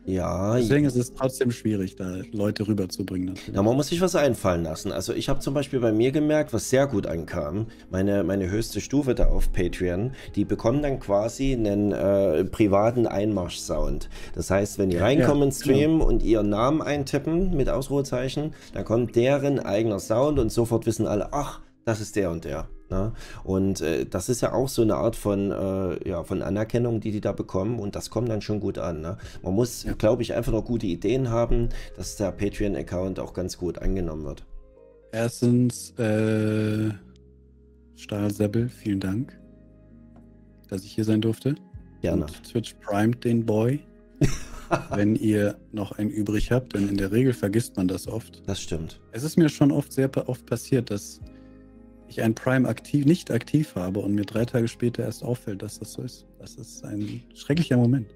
Ja. Deswegen ist es trotzdem schwierig, da Leute rüberzubringen. Ja, man muss sich was einfallen lassen. Also ich habe zum Beispiel bei mir gemerkt, was sehr gut ankam, meine, meine höchste Stufe da auf Patreon, die bekommen dann quasi einen äh, privaten Einmarsch-Sound. Das heißt, wenn die reinkommen ja, ins Stream und ihren Namen eintippen mit Ausrufezeichen, dann kommt deren eigener Sound und sofort wissen alle, ach, das ist der und der. Ne? Und äh, das ist ja auch so eine Art von, äh, ja, von Anerkennung, die die da bekommen und das kommt dann schon gut an. Ne? Man muss, ja. glaube ich, einfach noch gute Ideen haben, dass der Patreon-Account auch ganz gut angenommen wird. Erstens, äh, Stahl Seppel, vielen Dank, dass ich hier sein durfte. Gerne. Und Twitch primed den Boy. wenn ihr noch einen übrig habt, denn in der Regel vergisst man das oft. Das stimmt. Es ist mir schon oft sehr oft passiert, dass ich ein Prime aktiv, nicht aktiv habe und mir drei Tage später erst auffällt, dass das so ist. Das ist ein schrecklicher Moment.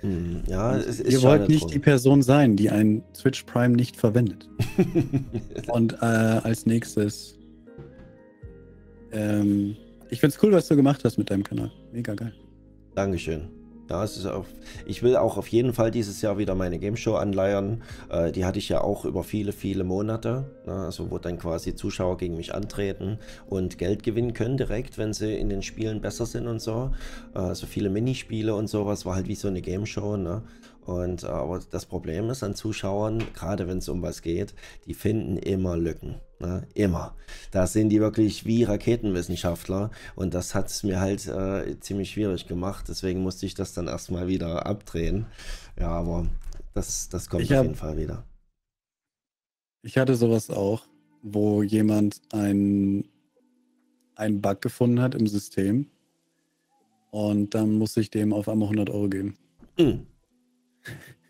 Hm, ja, es ist Ihr wollt nicht drum. die Person sein, die ein Twitch Prime nicht verwendet. und äh, als nächstes, ähm, ich finde es cool, was du gemacht hast mit deinem Kanal. Mega geil. Dankeschön. Ja, es auf, ich will auch auf jeden Fall dieses Jahr wieder meine Game Show anleiern. Äh, die hatte ich ja auch über viele, viele Monate. Ne? Also wo dann quasi Zuschauer gegen mich antreten und Geld gewinnen können direkt, wenn sie in den Spielen besser sind und so. Äh, also viele Minispiele und sowas war halt wie so eine Game Show. Ne? Und äh, aber das Problem ist an Zuschauern, gerade wenn es um was geht, die finden immer Lücken. Ne? Immer. Da sind die wirklich wie Raketenwissenschaftler und das hat es mir halt äh, ziemlich schwierig gemacht. Deswegen musste ich das dann erstmal wieder abdrehen. Ja, aber das, das kommt ich auf hab, jeden Fall wieder. Ich hatte sowas auch, wo jemand einen Bug gefunden hat im System und dann musste ich dem auf einmal 100 Euro geben. Mhm.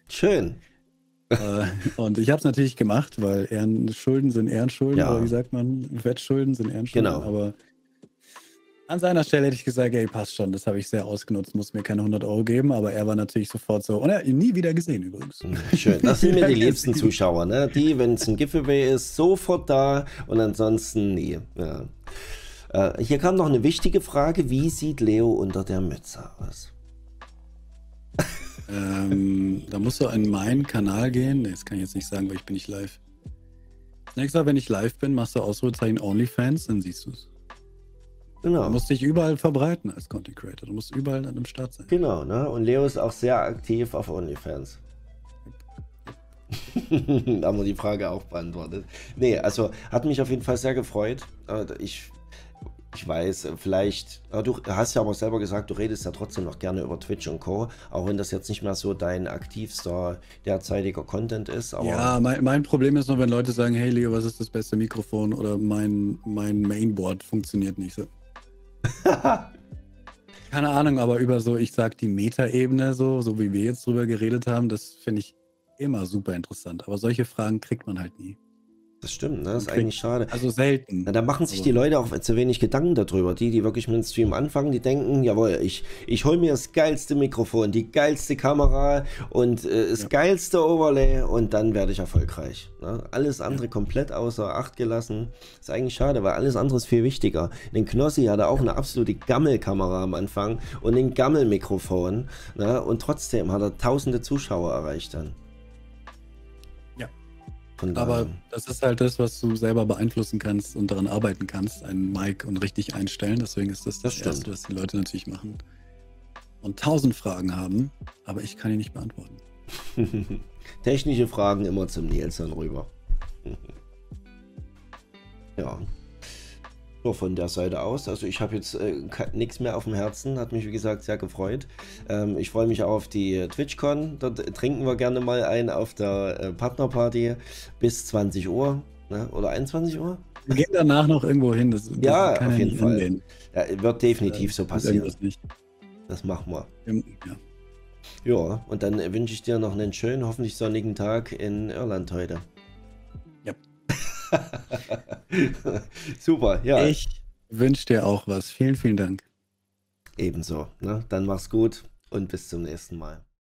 Schön. äh, und ich habe es natürlich gemacht, weil Ehrenschulden sind Ehrenschulden, ja. oder wie sagt man, Wettschulden sind Ehrenschulden. Genau. Aber an seiner Stelle hätte ich gesagt, ey, passt schon, das habe ich sehr ausgenutzt, muss mir keine 100 Euro geben, aber er war natürlich sofort so, und er hat ihn nie wieder gesehen übrigens. Schön, das sind mir die liebsten Zuschauer, ne? Die, wenn es ein Giveaway ist, sofort da und ansonsten nie. Ja. Äh, hier kam noch eine wichtige Frage, wie sieht Leo unter der Mütze aus? Ähm, da musst du in meinen Kanal gehen. Das kann ich jetzt nicht sagen, weil ich bin nicht live. nächste Mal, wenn ich live bin, machst du Ausrufezeichen OnlyFans, dann siehst du es. Genau. Du musst dich überall verbreiten als Content Creator. Du musst überall an dem Start sein. Genau, ne? Und Leo ist auch sehr aktiv auf OnlyFans. da haben wir die Frage auch beantwortet. Nee, also hat mich auf jeden Fall sehr gefreut. Ich, ich weiß, vielleicht, du hast ja aber selber gesagt, du redest ja trotzdem noch gerne über Twitch und Co., auch wenn das jetzt nicht mehr so dein aktivster derzeitiger Content ist. Ja, mein, mein Problem ist nur, wenn Leute sagen, hey Leo, was ist das beste Mikrofon oder mein, mein Mainboard funktioniert nicht so. Keine Ahnung, aber über so, ich sag die Metaebene so, so wie wir jetzt drüber geredet haben, das finde ich immer super interessant. Aber solche Fragen kriegt man halt nie. Das stimmt, ne? Das ist eigentlich schade. Also selten. Na, da machen sich Also- die Leute auch zu wenig Gedanken darüber. Die, die wirklich mit dem Stream anfangen, die denken, jawohl, ich, ich hole mir das geilste Mikrofon, die geilste Kamera und äh, das Ja. geilste Overlay und dann werde ich erfolgreich. Ne? Alles andere komplett außer Acht gelassen. Ist eigentlich schade, weil alles andere ist viel wichtiger. Den Knossi hatte auch eine absolute Gammelkamera am Anfang und ein Gammelmikrofon. Ne? Und trotzdem hat er tausende Zuschauer erreicht dann. Aber das ist halt das, was du selber beeinflussen kannst und daran arbeiten kannst, ein Mic und richtig einstellen. Deswegen ist das das, Das. Erste, was die Leute natürlich machen. Und tausend Fragen haben, aber ich kann die nicht beantworten. Technische Fragen immer zum Nils dann rüber. ja. Nur von der Seite aus. Also ich habe jetzt äh, nichts mehr auf dem Herzen. Hat mich, wie gesagt, sehr gefreut. Ähm, ich freue mich auch auf die TwitchCon. Dort trinken wir gerne mal ein auf der äh, Partnerparty bis 20 Uhr. Ne? Oder 21 Uhr? Wir gehen danach noch irgendwo hin. Das, das Ja, auf jeden Fall. Ja, wird definitiv so Tut passieren. Nicht. Das machen wir. Ja. Ja, und dann wünsche ich dir noch einen schönen, hoffentlich sonnigen Tag in Irland heute. Super, ja. Ich wünsche dir auch was. Vielen, vielen Dank. Ebenso. Ne? Dann mach's gut und bis zum nächsten Mal.